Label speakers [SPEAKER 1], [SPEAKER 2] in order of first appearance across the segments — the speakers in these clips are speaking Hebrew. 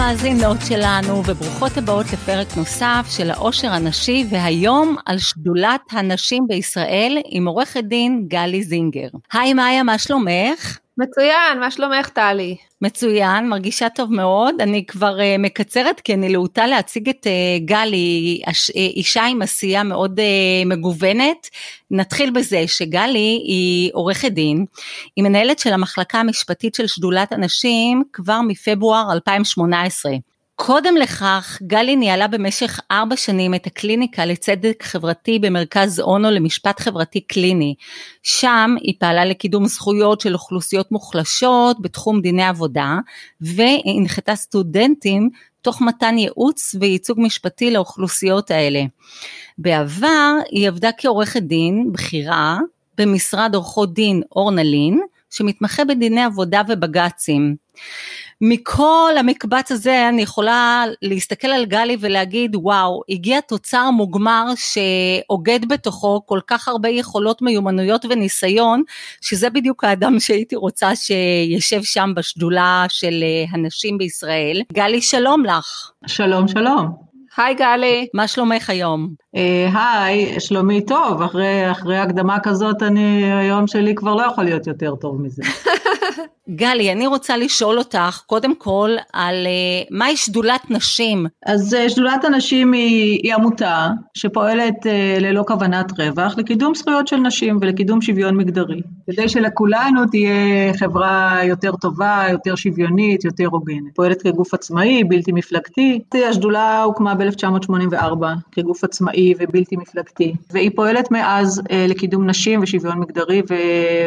[SPEAKER 1] המאזינות שלנו, וברוכות הבאות לפרק נוסף של העושר הנשי, והיום על שדולת הנשים בישראל עם עורכת דין גלי זינגר. היי מאיה, מה שלומך?
[SPEAKER 2] מצוין, מה שלומך טלי?
[SPEAKER 1] מצוין, מרגישה טוב מאוד. אני כבר uh, מקצרת כי אני להוטה להציג את uh, גלי, אש, uh, אישה עם עשייה מאוד uh, מגוונת. נתחיל בזה שגלי היא עורכת דין, היא מנהלת של המחלקה המשפטית של שדולת הנשים כבר מפברואר 2018. קודם לכך, גלי ניהלה במשך ארבע שנים את הקליניקה לצדק חברתי במרכז אונו למשפט חברתי קליני. שם היא פעלה לקידום זכויות של אוכלוסיות מוחלשות בתחום דיני עבודה, והנחתה סטודנטים תוך מתן ייעוץ וייצוג משפטי לאוכלוסיות האלה. בעבר היא עבדה כעורכת דין בכירה במשרד עורכות דין אורנה לין, שמתמחה בדיני עבודה ובג"צים. מכל המקבץ הזה אני יכולה להסתכל על גלי ולהגיד וואו הגיע תוצר מוגמר שאוגד בתוכו כל כך הרבה יכולות מיומנויות וניסיון שזה בדיוק האדם שהייתי רוצה שישב שם בשדולה של אה, הנשים בישראל. גלי שלום לך.
[SPEAKER 3] שלום שלום.
[SPEAKER 2] היי גלי.
[SPEAKER 1] מה שלומך היום?
[SPEAKER 3] אה, היי, שלומי טוב, אחרי, אחרי הקדמה כזאת אני, היום שלי כבר לא יכול להיות יותר טוב מזה.
[SPEAKER 1] גלי, אני רוצה לשאול אותך קודם כל על uh, מהי שדולת נשים.
[SPEAKER 3] אז uh, שדולת הנשים היא, היא עמותה שפועלת uh, ללא כוונת רווח לקידום זכויות של נשים ולקידום שוויון מגדרי, כדי שלכולנו תהיה חברה יותר טובה, יותר שוויונית, יותר הוגנת. פועלת כגוף עצמאי, בלתי מפלגתי. השדולה הוקמה ב-1984 כגוף עצמאי ובלתי מפלגתי, והיא פועלת מאז uh, לקידום נשים ושוויון מגדרי ו...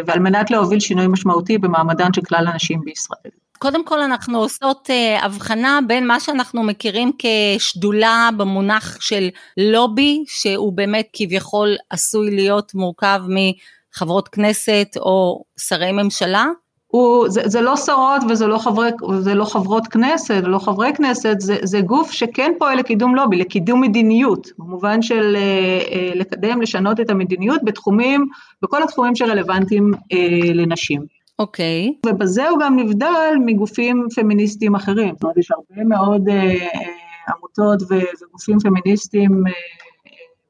[SPEAKER 3] ועל מנת להוביל שינוי משמעותי במעמדן של כלל הנשים בישראל.
[SPEAKER 1] קודם כל אנחנו עושות uh, הבחנה בין מה שאנחנו מכירים כשדולה במונח של לובי, שהוא באמת כביכול עשוי להיות מורכב מחברות כנסת או שרי ממשלה.
[SPEAKER 3] הוא, זה, זה לא שרות וזה לא, חברי, וזה לא חברות כנסת ולא חברי כנסת, זה, זה גוף שכן פועל לקידום לובי, לקידום מדיניות, במובן של uh, uh, לקדם, לשנות את המדיניות בתחומים, בכל התחומים שרלוונטיים uh, לנשים.
[SPEAKER 1] אוקיי.
[SPEAKER 3] Okay. ובזה הוא גם נבדל מגופים פמיניסטיים אחרים. זאת אומרת, יש הרבה מאוד אה, אה, עמותות וגופים פמיניסטיים אה,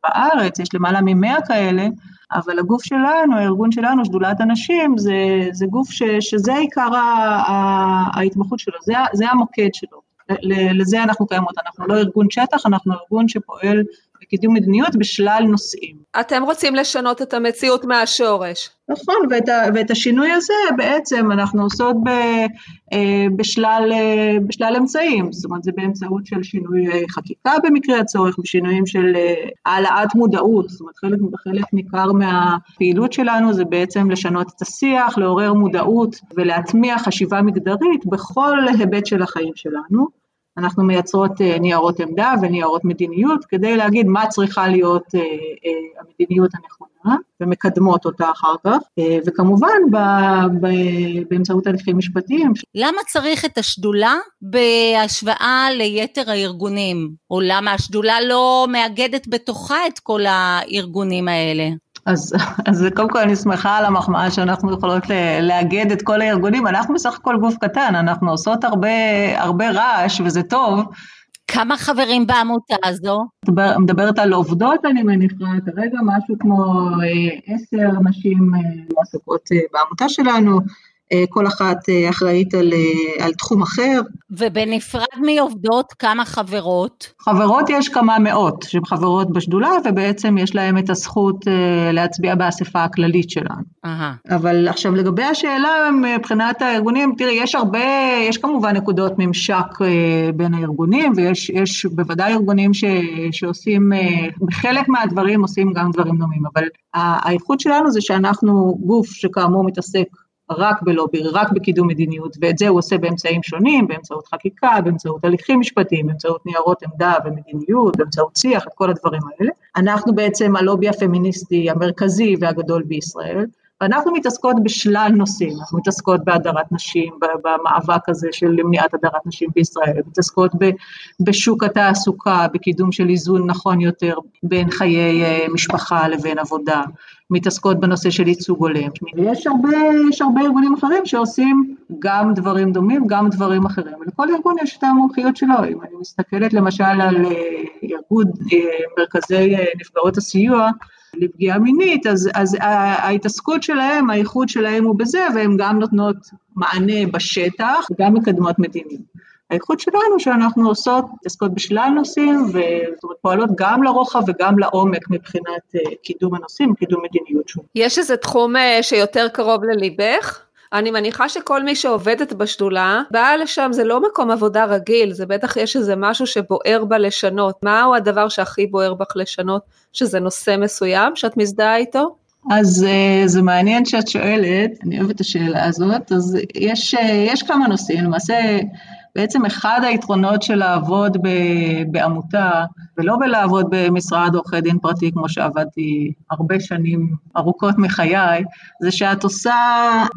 [SPEAKER 3] בארץ, יש למעלה ממאה כאלה, אבל הגוף שלנו, הארגון שלנו, שדולת הנשים, זה, זה גוף ש, שזה עיקר ההתמחות שלו, זה, זה המוקד שלו. לזה אנחנו קיימות, אנחנו לא ארגון שטח, אנחנו ארגון שפועל לקידום מדיניות בשלל נושאים.
[SPEAKER 2] אתם רוצים לשנות את המציאות מהשורש.
[SPEAKER 3] נכון, ואת, ה, ואת השינוי הזה בעצם אנחנו עושות ב, אה, בשלל, אה, בשלל אמצעים, זאת אומרת זה באמצעות של שינוי אה, חקיקה במקרה הצורך, בשינויים של העלאת מודעות, זאת אומרת חלק, חלק ניכר מהפעילות שלנו זה בעצם לשנות את השיח, לעורר מודעות ולהטמיע חשיבה מגדרית בכל היבט של החיים שלנו. אנחנו מייצרות אה, ניירות עמדה וניירות מדיניות כדי להגיד מה צריכה להיות אה, אה, המדיניות הנכונה ומקדמות אותה אחר כך, וכמובן באמצעות הליכים משפטיים.
[SPEAKER 1] למה צריך את השדולה בהשוואה ליתר הארגונים? או למה השדולה לא מאגדת בתוכה את כל הארגונים האלה?
[SPEAKER 3] אז, אז קודם כל אני שמחה על המחמאה שאנחנו יכולות לאגד את כל הארגונים, אנחנו בסך הכל גוף קטן, אנחנו עושות הרבה, הרבה רעש וזה טוב.
[SPEAKER 1] כמה חברים בעמותה הזו?
[SPEAKER 3] מדבר, מדברת על עובדות אני מניחה, כרגע משהו כמו אה, עשר נשים אה, מועסקות אה, בעמותה שלנו, אה, כל אחת אה, אחראית על, אה, על תחום אחר.
[SPEAKER 1] ובנפרד מעובדות כמה חברות?
[SPEAKER 3] חברות יש כמה מאות שהן חברות בשדולה ובעצם יש להן את הזכות להצביע באספה הכללית שלנו.
[SPEAKER 1] Aha.
[SPEAKER 3] אבל עכשיו לגבי השאלה מבחינת הארגונים, תראי יש הרבה, יש כמובן נקודות ממשק בין הארגונים ויש בוודאי ארגונים ש, שעושים, בחלק מהדברים עושים גם דברים דומים, אבל האיכות שלנו זה שאנחנו גוף שכאמור מתעסק רק בלובי, רק בקידום מדיניות, ואת זה הוא עושה באמצעים שונים, באמצעות חקיקה, באמצעות הליכים משפטיים, באמצעות ניירות עמדה ומדיניות, באמצעות שיח, את כל הדברים האלה. אנחנו בעצם הלובי הפמיניסטי המרכזי והגדול בישראל, ואנחנו מתעסקות בשלל נושאים, אנחנו מתעסקות בהדרת נשים, במאבק הזה של למניעת הדרת נשים בישראל, מתעסקות בשוק התעסוקה, בקידום של איזון נכון יותר בין חיי אה, משפחה לבין עבודה, מתעסקות בנושא של ייצוג הולם. ויש הרבה, הרבה ארגונים אחרים שעושים גם דברים דומים, גם דברים אחרים, ולכל ארגון יש את המומחיות שלו. אם אני מסתכלת למשל על אה, ארגון אה, מרכזי נפגעות הסיוע, לפגיעה מינית, אז, אז ההתעסקות שלהם, האיחוד שלהם הוא בזה, והן גם נותנות מענה בשטח, וגם מקדמות מדיניות. האיכות שלנו שאנחנו עושות, מתעסקות בשלל נושאים, וזאת אומרת פועלות גם לרוחב וגם לעומק מבחינת אה, קידום הנושאים, קידום מדיניות שונה.
[SPEAKER 2] יש איזה תחום אה, שיותר קרוב לליבך? אני מניחה שכל מי שעובדת בשדולה, באה לשם זה לא מקום עבודה רגיל, זה בטח יש איזה משהו שבוער בה לשנות. מהו הדבר שהכי בוער בך לשנות, שזה נושא מסוים שאת מזדהה איתו?
[SPEAKER 3] אז אה, זה מעניין שאת שואלת, אני אוהבת את השאלה הזאת, אז יש, יש כמה נושאים, למעשה בעצם אחד היתרונות של לעבוד בעמותה, ולא בלעבוד במשרד עורכי דין פרטי כמו שעבדתי הרבה שנים ארוכות מחיי, זה שאת עושה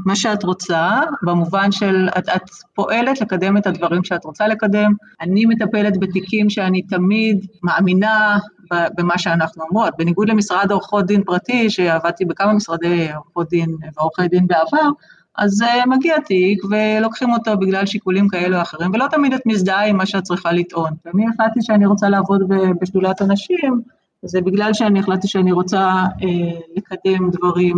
[SPEAKER 3] מה שאת רוצה, במובן של את, את פועלת לקדם את הדברים שאת רוצה לקדם. אני מטפלת בתיקים שאני תמיד מאמינה במה שאנחנו אומרות. בניגוד למשרד עורכות דין פרטי, שעבדתי בכמה משרדי עורכות דין ועורכי דין בעבר, אז uh, מגיע תיק ולוקחים אותו בגלל שיקולים כאלו או אחרים, ולא תמיד את מזדהה עם מה שאת צריכה לטעון. ואני החלטתי שאני רוצה לעבוד בשדולת הנשים, זה בגלל שאני החלטתי שאני רוצה uh, לקדם דברים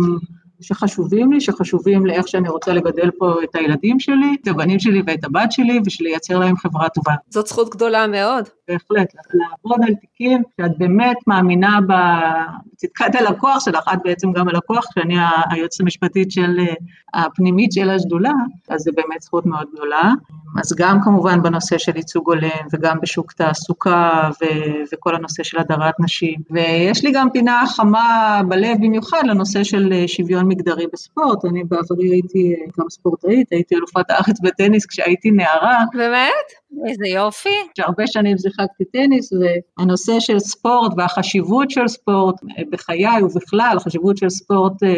[SPEAKER 3] שחשובים לי, שחשובים לאיך שאני רוצה לגדל פה את הילדים שלי, את הבנים שלי ואת הבת שלי, ושלייצר להם חברה טובה.
[SPEAKER 2] זאת זכות גדולה מאוד.
[SPEAKER 3] בהחלט, לעבוד על תיקים שאת באמת מאמינה בצדקת הלקוח שלך, את בעצם גם הלקוח, שאני היועצת המשפטית של הפנימית של השדולה, אז זה באמת זכות מאוד גדולה. אז גם כמובן בנושא של ייצוג הולם וגם בשוק תעסוקה ו- וכל הנושא של הדרת נשים. ויש לי גם פינה חמה בלב במיוחד לנושא של שוויון מגדרי בספורט. אני בעברי הייתי גם ספורטאית, הייתי אלופת הארץ בטניס כשהייתי נערה.
[SPEAKER 2] באמת?
[SPEAKER 1] איזה יופי.
[SPEAKER 3] שהרבה שנים שיחקתי טניס, והנושא של ספורט והחשיבות של ספורט בחיי ובכלל, החשיבות של ספורט אה, אה,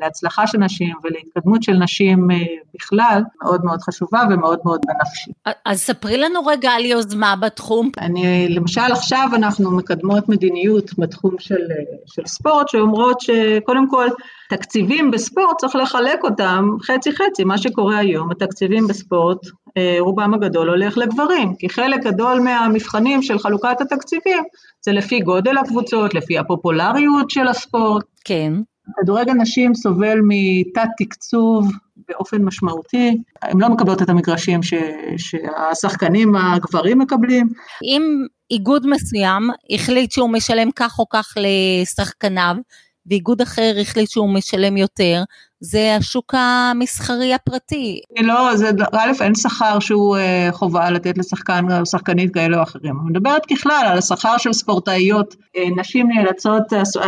[SPEAKER 3] להצלחה של נשים ולהתקדמות של נשים אה, בכלל, מאוד מאוד חשובה ומאוד מאוד בנפשי.
[SPEAKER 1] אז ספרי לנו רגע על יוזמה בתחום.
[SPEAKER 3] אני, למשל עכשיו אנחנו מקדמות מדיניות בתחום של, של ספורט, שאומרות שקודם כל תקציבים בספורט צריך לחלק אותם חצי חצי, מה שקורה היום, התקציבים בספורט, רובם הגדול הולך לגברים, כי חלק גדול מהמבחנים של חלוקת התקציבים זה לפי גודל הקבוצות, לפי הפופולריות של הספורט.
[SPEAKER 1] כן.
[SPEAKER 3] כדורגל נשים סובל מתת תקצוב באופן משמעותי, הן לא מקבלות את המגרשים ש, שהשחקנים הגברים מקבלים.
[SPEAKER 1] אם איגוד מסוים החליט שהוא משלם כך או כך לשחקניו, ואיגוד אחר החליט שהוא משלם יותר, זה השוק המסחרי הפרטי.
[SPEAKER 3] לא, זה, א', אין שכר שהוא אה, חובה לתת לשחקן או שחקנית כאלה או אחרים. אני מדברת ככלל על השכר של ספורטאיות, אה, נשים נאלצות,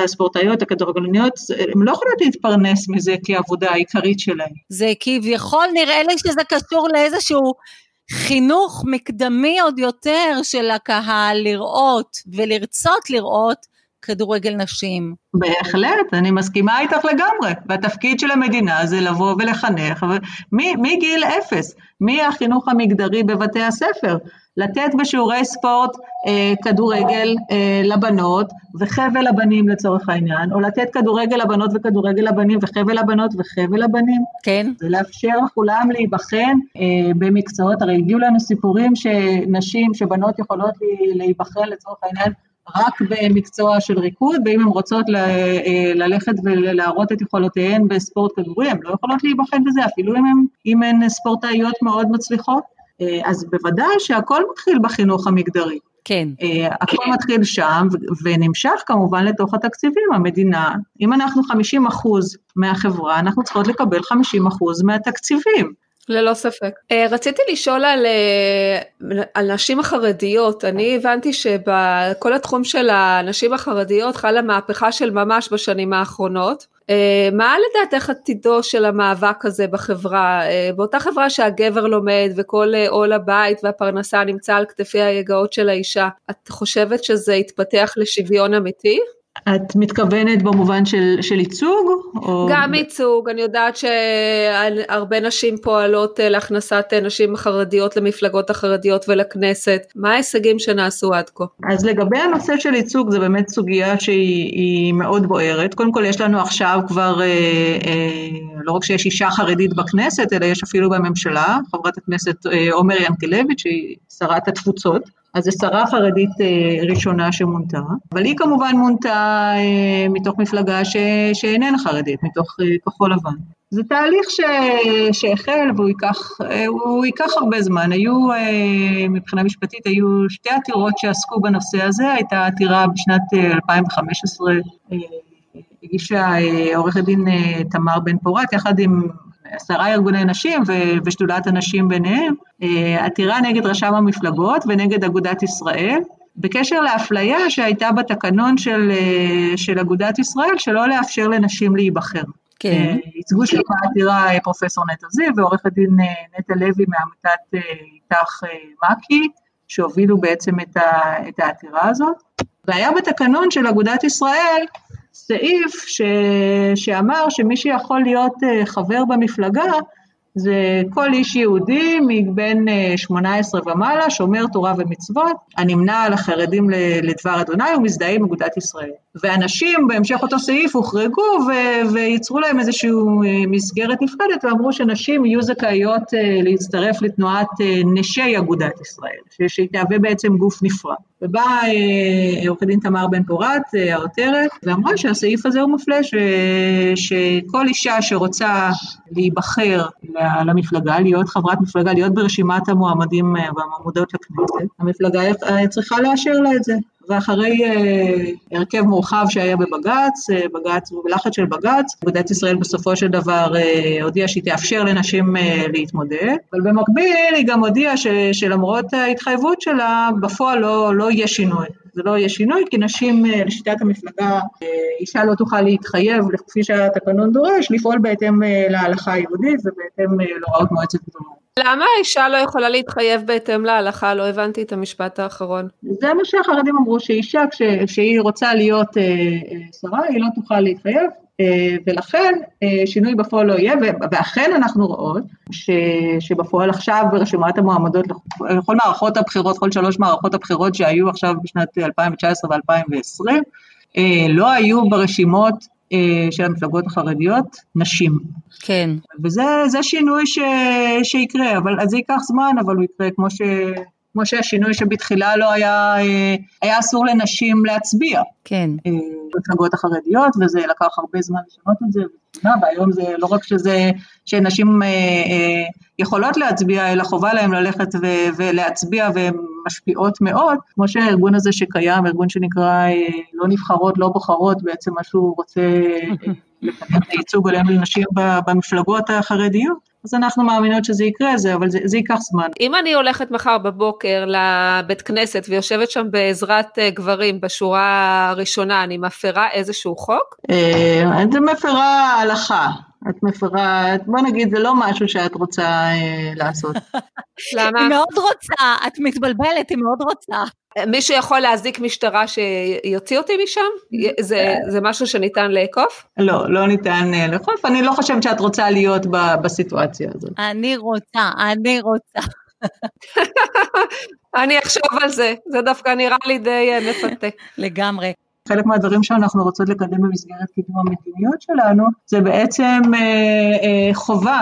[SPEAKER 3] הספורטאיות הכדורגלניות, הן לא יכולות להתפרנס מזה כעבודה העיקרית שלהן.
[SPEAKER 1] זה כביכול נראה לי שזה קשור לאיזשהו חינוך מקדמי עוד יותר של הקהל לראות ולרצות לראות כדורגל נשים.
[SPEAKER 3] בהחלט, אני מסכימה איתך לגמרי. והתפקיד של המדינה זה לבוא ולחנך, מגיל אפס, מהחינוך המגדרי בבתי הספר, לתת בשיעורי ספורט אה, כדורגל אה, לבנות וחבל לבנים לצורך העניין, או לתת כדורגל לבנות וכדורגל לבנים וחבל לבנות וחבל לבנים.
[SPEAKER 1] כן.
[SPEAKER 3] ולאפשר לכולם להיבחן אה, במקצועות, הרי הגיעו לנו סיפורים שנשים, שבנות יכולות להיבחן לצורך העניין רק במקצוע של ריקוד, ואם הן רוצות אה, ללכת ולהראות את יכולותיהן בספורט כדורי, הן לא יכולות להיבחן בזה, אפילו אם הן, אם הן ספורטאיות מאוד מצליחות. אה, אז בוודאי שהכל מתחיל בחינוך המגדרי.
[SPEAKER 1] כן.
[SPEAKER 3] Uh, הכל מתחיל שם ונמשך כמובן לתוך התקציבים. המדינה, אם אנחנו 50 אחוז מהחברה, אנחנו צריכות לקבל 50 אחוז מהתקציבים.
[SPEAKER 2] ללא ספק. אה, רציתי לשאול על, אה, על נשים החרדיות, אני הבנתי שבכל התחום של הנשים החרדיות חלה מהפכה של ממש בשנים האחרונות. אה, מה לדעתך עתידו של המאבק הזה בחברה, באותה חברה שהגבר לומד וכל עול הבית והפרנסה נמצא על כתפי היגעות של האישה, את חושבת שזה יתפתח לשוויון אמיתי?
[SPEAKER 3] את מתכוונת במובן של, של ייצוג?
[SPEAKER 2] או... גם ייצוג, אני יודעת שהרבה נשים פועלות אה, להכנסת אה, נשים חרדיות למפלגות החרדיות ולכנסת, מה ההישגים שנעשו עד כה?
[SPEAKER 3] אז לגבי הנושא של ייצוג זה באמת סוגיה שהיא מאוד בוערת, קודם כל יש לנו עכשיו כבר, אה, אה, לא רק שיש אישה חרדית בכנסת, אלא יש אפילו בממשלה, חברת הכנסת אה, עומר ינקלביץ' שהיא שרת התפוצות, אז זו שרה חרדית אה, ראשונה שמונתה, אבל היא כמובן מונתה אה, מתוך מפלגה ש, שאיננה חרדית, מתוך אה, כחול לבן. זה תהליך ש, שהחל והוא ייקח, ייקח הרבה זמן. היו, מבחינה משפטית, היו שתי עתירות שעסקו בנושא הזה, הייתה עתירה בשנת 2015, הגישה עורכת דין תמר בן פורת, יחד עם עשרה ארגוני נשים ושדולת הנשים ביניהם, עתירה נגד רשם המפלגות ונגד אגודת ישראל, בקשר לאפליה שהייתה בתקנון של, אה, של אגודת ישראל, שלא לאפשר לנשים להיבחר. כן. אה, ייצגו שם בעתירה פרופסור נטע זיו ועורכת דין נטע לוי מעמותת איתך מק"י, שהובילו בעצם את, ה, את העתירה הזאת. והיה בתקנון של אגודת ישראל סעיף ש... שאמר שמי שיכול להיות אה, חבר במפלגה זה כל איש יהודי מבין 18 אה, ומעלה, שומר תורה ומצוות, הנמנה על החרדים לדבר אדוני ומזדהה עם אגודת ישראל. ואנשים בהמשך אותו סעיף הוחרגו ו- וייצרו להם איזושהי אה, מסגרת נפרדת ואמרו שנשים יהיו זכאיות להצטרף לתנועת נשי אגודת ישראל, שהיא תהווה בעצם גוף נפרד. ובאה אה, עורכת דין תמר בן פורת, אה, העותרת, ואמרה שהסעיף הזה הוא מפלה, ש... שכל אישה שרוצה להיבחר למפלגה, להיות חברת מפלגה, להיות ברשימת המועמדים אה, והמועמדות לכנסת, המפלגה צריכה לאשר לה את זה. ואחרי אה, הרכב מורחב שהיה בבג"ץ, אה, בג"ץ, בלחץ של בג"ץ, אגודת ישראל בסופו של דבר אה, הודיעה שהיא תאפשר לנשים אה, להתמודד, אבל במקביל היא גם הודיעה ש, שלמרות ההתחייבות שלה, בפועל לא, לא יהיה שינוי. זה לא יהיה שינוי, כי נשים, אה, לשיטת המפלגה, אה, אישה לא תוכל להתחייב, כפי שהתקנון דורש, לפעול בהתאם אה, להלכה היהודית ובהתאם להוראות מועצת גדולות.
[SPEAKER 2] למה האישה לא יכולה להתחייב בהתאם להלכה? לא הבנתי את המשפט האחרון.
[SPEAKER 3] זה מה שהחרדים אמרו, שאישה כשהיא רוצה להיות שרה, היא לא תוכל להתחייב, ולכן שינוי בפועל לא יהיה, ואכן אנחנו רואות ש, שבפועל עכשיו ברשימת המועמדות לכל מערכות הבחירות, כל שלוש מערכות הבחירות שהיו עכשיו בשנת 2019 ו-2020, לא היו ברשימות אה, של המפלגות החרדיות נשים.
[SPEAKER 1] כן.
[SPEAKER 3] וזה שינוי ש, שיקרה, אבל זה ייקח זמן, אבל הוא יקרה כמו ש... כמו שהשינוי שבתחילה לא היה, אה, היה אסור לנשים להצביע.
[SPEAKER 1] כן.
[SPEAKER 3] אה, במפלגות החרדיות, וזה לקח הרבה זמן לשנות את זה, והיום זה לא רק שזה, שנשים אה, יכולות להצביע, אלא חובה להם ללכת ו- ולהצביע והן משפיעות מאוד, כמו שהארגון הזה שקיים, ארגון שנקרא לא נבחרות, לא בוחרות, בעצם מה שהוא רוצה לקדם את הייצוג עלינו לנשים במפלגות החרדיות. אז אנחנו מאמינות שזה יקרה, זה, אבל זה, זה ייקח זמן.
[SPEAKER 2] אם אני הולכת מחר בבוקר לבית כנסת ויושבת שם בעזרת אה, גברים בשורה הראשונה, אני מפרה איזשהו חוק?
[SPEAKER 3] אה, את מפרה הלכה. את מפרה, בוא נגיד, זה לא משהו שאת רוצה אה, לעשות.
[SPEAKER 1] למה? היא מאוד רוצה, את מתבלבלת, היא מאוד רוצה.
[SPEAKER 2] מישהו יכול להזיק משטרה שיוציא אותי משם? זה, זה משהו שניתן לאכוף?
[SPEAKER 3] לא, לא ניתן אה, לאכוף. אני לא חושבת שאת רוצה להיות בסיטואציה הזאת.
[SPEAKER 1] אני רוצה, אני רוצה.
[SPEAKER 2] אני אחשוב על זה, זה דווקא נראה לי די אה, מפתה.
[SPEAKER 1] לגמרי.
[SPEAKER 3] חלק מהדברים שאנחנו רוצות לקדם במסגרת קידום המדיניות שלנו, זה בעצם אה, אה, חובה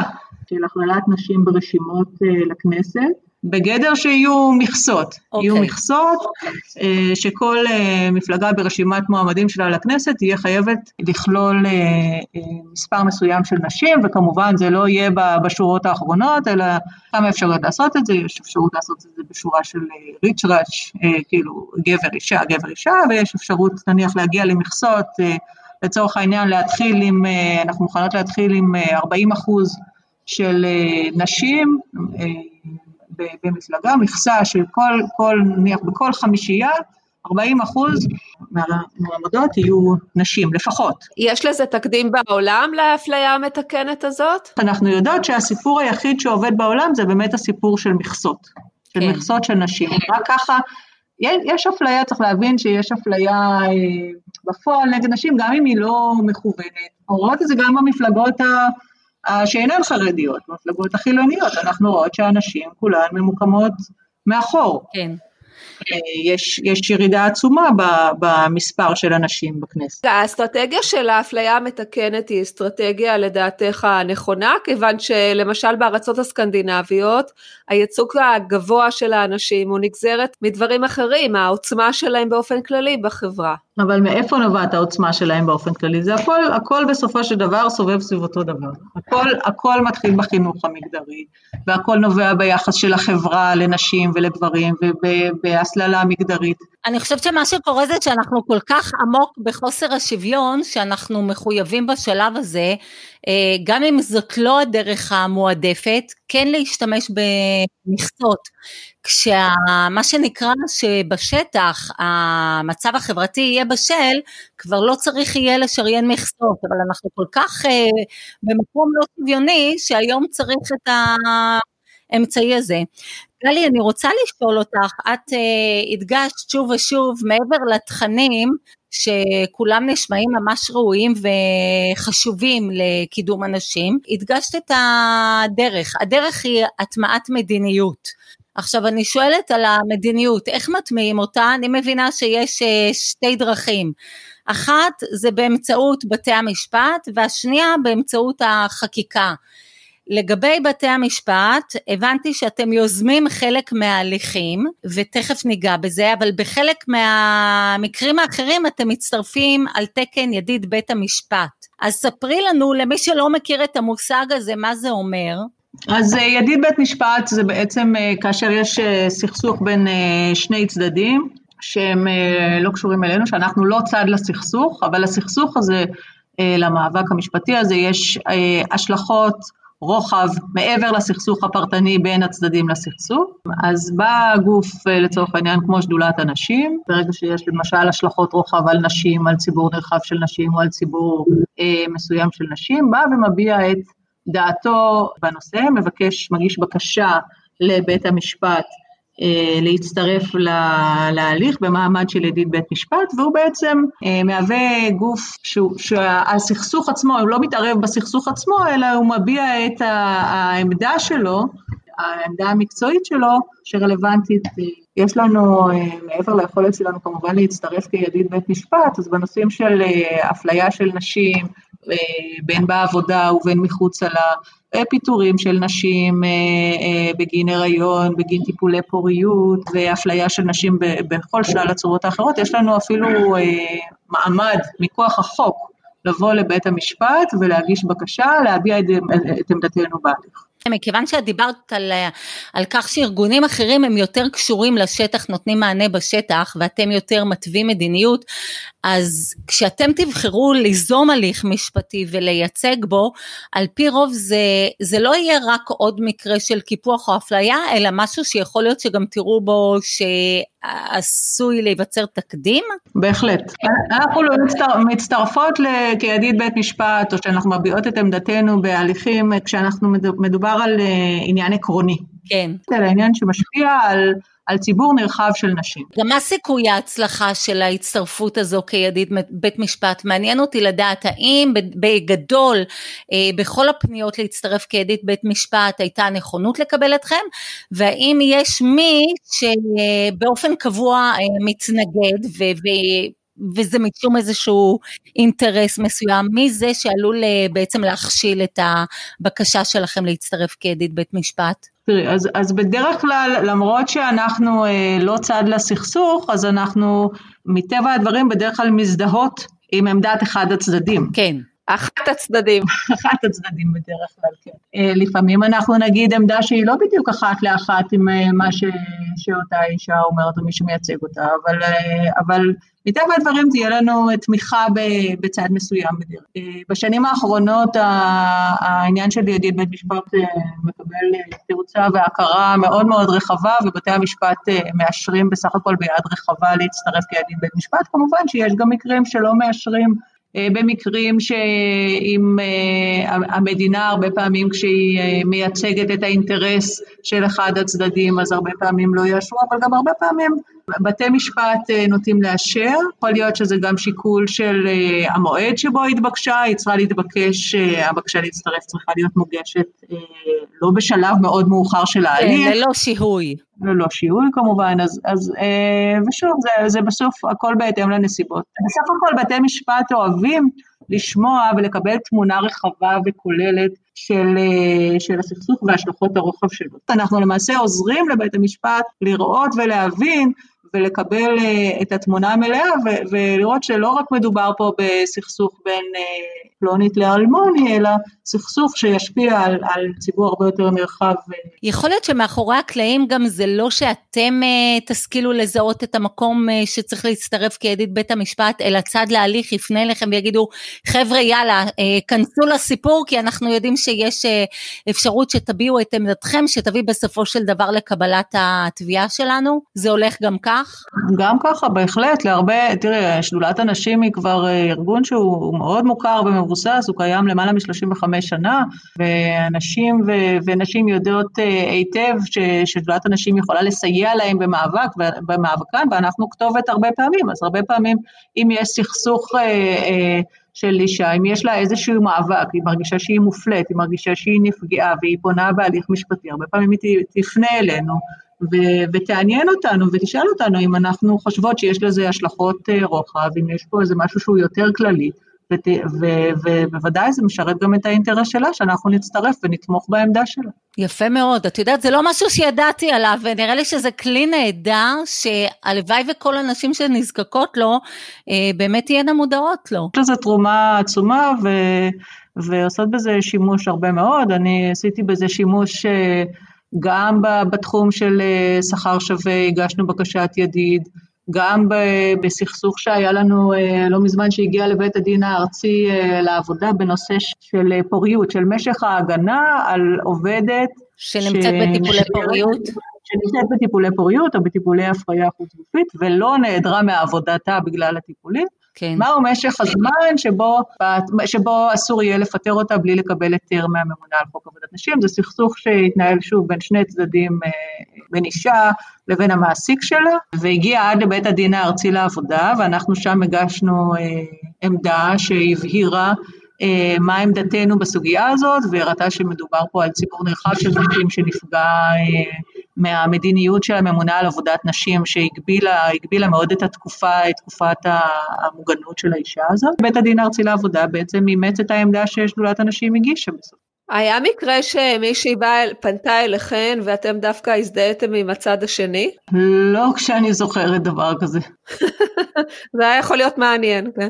[SPEAKER 3] של הכללת נשים ברשימות אה, לכנסת. בגדר שיהיו מכסות, okay. יהיו אוקיי. מכסות אה, שכל אה, מפלגה ברשימת מועמדים שלה לכנסת תהיה חייבת לכלול אה, מספר מסוים של נשים, וכמובן זה לא יהיה בשורות האחרונות, אלא כמה אפשרויות לעשות את זה, יש אפשרות לעשות את זה בשורה של ריץ' ראץ', כאילו גבר אישה, גבר אישה, ויש אפשרות נניח להגיע למכסות, לצורך העניין להתחיל עם, אנחנו מוכנות להתחיל עם 40 אחוז של נשים, במפלגה, מכסה של כל, כל, נניח בכל חמישייה, 40 אחוז מהמועמדות יהיו נשים, לפחות.
[SPEAKER 2] יש לזה תקדים בעולם לאפליה המתקנת הזאת?
[SPEAKER 3] אנחנו יודעות שהסיפור היחיד שעובד בעולם זה באמת הסיפור של מכסות, של כן. מכסות של נשים. רק ככה יש אפליה, צריך להבין שיש אפליה בפועל נגד נשים, גם אם היא לא מכוונת. רואות את זה גם במפלגות שאינן חרדיות, במפלגות החילוניות, אנחנו רואות שהנשים כולן ממוקמות מאחור.
[SPEAKER 1] כן.
[SPEAKER 3] יש, יש ירידה עצומה במספר של הנשים בכנסת.
[SPEAKER 2] האסטרטגיה של האפליה המתקנת היא אסטרטגיה לדעתך הנכונה, כיוון שלמשל בארצות הסקנדינביות הייצוג הגבוה של האנשים הוא נגזרת מדברים אחרים, העוצמה שלהם באופן כללי בחברה.
[SPEAKER 3] אבל מאיפה נובעת העוצמה שלהם באופן כללי? זה הכל, הכל בסופו של דבר סובב סביב אותו דבר. הכל, הכל מתחיל בחינוך המגדרי, והכל נובע ביחס של החברה לנשים ולגברים ובהסללה מגדרית.
[SPEAKER 1] אני חושבת שמה שקורה זה שאנחנו כל כך עמוק בחוסר השוויון, שאנחנו מחויבים בשלב הזה, אה, גם אם זאת לא הדרך המועדפת, כן להשתמש במכסות. כשמה שנקרא שבשטח המצב החברתי יהיה בשל, כבר לא צריך יהיה לשריין מכסות, אבל אנחנו כל כך uh, במקום לא שוויוני, שהיום צריך את האמצעי הזה. גלי, אני רוצה לשאול אותך, את uh, הדגשת שוב ושוב, מעבר לתכנים, שכולם נשמעים ממש ראויים וחשובים לקידום אנשים, הדגשת את הדרך, הדרך היא הטמעת מדיניות. עכשיו אני שואלת על המדיניות, איך מטמיעים אותה? אני מבינה שיש אה, שתי דרכים. אחת זה באמצעות בתי המשפט והשנייה באמצעות החקיקה. לגבי בתי המשפט, הבנתי שאתם יוזמים חלק מההליכים, ותכף ניגע בזה, אבל בחלק מהמקרים האחרים אתם מצטרפים על תקן ידיד בית המשפט. אז ספרי לנו, למי שלא מכיר את המושג הזה, מה זה אומר?
[SPEAKER 3] אז אה, ידיד בית משפט זה בעצם אה, כאשר יש אה, סכסוך בין שני צדדים שהם לא קשורים אלינו, שאנחנו לא צד לסכסוך, אבל לסכסוך הזה, למאבק המשפטי הזה, יש השלכות רוחב מעבר לסכסוך הפרטני בין הצדדים לסכסוך. אז בא גוף לצורך העניין כמו שדולת הנשים, ברגע שיש למשל השלכות רוחב על נשים, על ציבור נרחב של נשים או על ציבור מסוים של נשים, בא ומביע את דעתו בנושא, מבקש, מגיש בקשה לבית המשפט אה, להצטרף להליך במעמד של ידיד בית משפט, והוא בעצם אה, מהווה גוף שהסכסוך עצמו, הוא לא מתערב בסכסוך עצמו, אלא הוא מביע את העמדה שלו, העמדה המקצועית שלו, שרלוונטית, אה, יש לנו, מעבר ליכולת שלנו כמובן להצטרף כידיד בית משפט, אז בנושאים של אפליה של נשים, בין בעבודה ובין מחוצה לה, פיטורים של נשים אה, אה, בגין הריון, בגין טיפולי פוריות ואפליה של נשים בכל שלל הצורות האחרות, יש לנו אפילו אה, מעמד מכוח החוק לבוא לבית המשפט ולהגיש בקשה, להביע את עמדתנו בהליך.
[SPEAKER 1] מכיוון שאת דיברת על, על כך שארגונים אחרים הם יותר קשורים לשטח, נותנים מענה בשטח ואתם יותר מתווים מדיניות, אז כשאתם תבחרו ליזום הליך משפטי ולייצג בו, על פי רוב זה, זה לא יהיה רק עוד מקרה של קיפוח או אפליה, אלא משהו שיכול להיות שגם תראו בו שעשוי להיווצר תקדים?
[SPEAKER 3] בהחלט. אנחנו לא מצטר, מצטרפות כידיד בית משפט, או שאנחנו מביעות את עמדתנו בהליכים כשאנחנו מדובר על אה, עניין עקרוני.
[SPEAKER 1] כן.
[SPEAKER 3] זה העניין שמשפיע על... על ציבור נרחב של נשים.
[SPEAKER 1] גם מה סיכוי ההצלחה של ההצטרפות הזו כידיד בית משפט? מעניין אותי לדעת האם בגדול אה, בכל הפניות להצטרף כידיד בית משפט הייתה נכונות לקבל אתכם, והאם יש מי שבאופן קבוע אה, מתנגד ו... וזה משום איזשהו אינטרס מסוים, מי זה שעלול אה, בעצם להכשיל את הבקשה שלכם להצטרף כידיד בית משפט?
[SPEAKER 3] תראי, אז, אז בדרך כלל, למרות שאנחנו אה, לא צד לסכסוך, אז אנחנו מטבע הדברים בדרך כלל מזדהות עם עמדת אחד הצדדים.
[SPEAKER 1] כן.
[SPEAKER 2] אחת הצדדים.
[SPEAKER 3] אחת הצדדים בדרך כלל, כן. אה, לפעמים אנחנו נגיד עמדה שהיא לא בדיוק אחת לאחת עם אה, מה ש, שאותה אישה אומרת או מי שמייצג אותה, אבל, אה, אבל מטבע הדברים תהיה לנו תמיכה בצד מסוים בדרך. בשנים האחרונות העניין של ידיד בית משפט מקבל תאוצה והכרה מאוד מאוד רחבה, ובתי המשפט מאשרים בסך הכל ביד רחבה להצטרף כידיד בית משפט. כמובן שיש גם מקרים שלא מאשרים במקרים שאם אה, המדינה הרבה פעמים כשהיא אה, מייצגת את האינטרס של אחד הצדדים אז הרבה פעמים לא יאשרו, אבל גם הרבה פעמים בתי משפט אה, נוטים לאשר, יכול להיות שזה גם שיקול של אה, המועד שבו התבקשה, היא צריכה להתבקש, אה, הבקשה להצטרף צריכה להיות מוגשת לא בשלב מאוד מאוחר של כן, ההליך.
[SPEAKER 1] כן, ללא שיהוי.
[SPEAKER 3] ללא שיהוי כמובן, אז, אז ושוב, זה, זה בסוף הכל בהתאם לנסיבות. בסך הכל בתי משפט אוהבים לשמוע ולקבל תמונה רחבה וכוללת של, של הסכסוך והשלכות הרוחב שלו. אנחנו למעשה עוזרים לבית המשפט לראות ולהבין ולקבל אה, את התמונה המלאה ולראות שלא רק מדובר פה בסכסוך בין אה, פלונית לאלמוני, אלא סכסוך שישפיע על, על ציבור הרבה יותר נרחב.
[SPEAKER 1] יכול להיות שמאחורי הקלעים גם זה לא שאתם uh, תשכילו לזהות את המקום uh, שצריך להצטרף כידיד בית המשפט, אלא צד להליך יפנה אליכם ויגידו, חבר'ה יאללה, uh, כנסו לסיפור, כי אנחנו יודעים שיש uh, אפשרות שתביעו את עמדתכם, שתביא בסופו של דבר לקבלת התביעה שלנו, זה הולך גם כך?
[SPEAKER 3] גם ככה, בהחלט, להרבה, תראי, שדולת הנשים היא כבר ארגון שהוא מאוד מוכר ומבוסס, הוא קיים למעלה מ-35 שנה, ואנשים ו- ונשים יודעות אה, היטב ששדולת הנשים יכולה לסייע להם במאבק, במאבקן, ואנחנו כתובת הרבה פעמים, אז הרבה פעמים אם יש סכסוך אה, אה, של אישה, אם יש לה איזשהו מאבק, היא מרגישה שהיא מופלית, היא מרגישה שהיא נפגעה והיא פונה בהליך משפטי, הרבה פעמים היא תפנה אלינו ו- ותעניין אותנו ותשאל אותנו אם אנחנו חושבות שיש לזה השלכות רוחב, אם יש פה איזה משהו שהוא יותר כללי. ובוודאי זה משרת גם את האינטרס שלה, שאנחנו נצטרף ונתמוך בעמדה שלה.
[SPEAKER 1] יפה מאוד, את יודעת, זה לא משהו שידעתי עליו, ונראה לי שזה כלי נהדר, שהלוואי וכל הנשים שנזקקות לו, אה, באמת תהיינה מודעות לו.
[SPEAKER 3] יש לזה תרומה עצומה, ו... ועושות בזה שימוש הרבה מאוד, אני עשיתי בזה שימוש אה, גם בתחום של אה, שכר שווה, הגשנו בקשת ידיד, גם בסכסוך שהיה לנו אה, לא מזמן שהגיע לבית הדין הארצי אה, לעבודה בנושא של פוריות, של משך ההגנה על עובדת
[SPEAKER 1] שנמצאת ש... בטיפולי פוריות.
[SPEAKER 3] שנמצאת בטיפולי פוריות או בטיפולי הפריה חוץ גופית ולא נעדרה מעבודתה בגלל הטיפולים. כן. מהו משך הזמן שבו, שבו אסור יהיה לפטר אותה בלי לקבל היתר מהממונה על חוק עבודת נשים, זה סכסוך שהתנהל שוב בין שני צדדים, אה, בין אישה לבין המעסיק שלה, והגיע עד לבית הדין הארצי לעבודה, ואנחנו שם הגשנו אה, עמדה שהבהירה אה, מה עמדתנו בסוגיה הזאת, והראתה שמדובר פה על ציבור נרחב של נשים שנפגע מהמדיניות של הממונה על עבודת נשים שהגבילה מאוד את התקופה, את תקופת המוגנות של האישה הזאת. בית הדין הארצי לעבודה בעצם אימץ את העמדה ששדולת הנשים הגישה בסוף.
[SPEAKER 2] היה מקרה שמישהי באה, פנתה אליכן ואתם דווקא הזדהיתם עם הצד השני?
[SPEAKER 3] לא כשאני זוכרת דבר כזה.
[SPEAKER 2] זה היה יכול להיות מעניין, כן?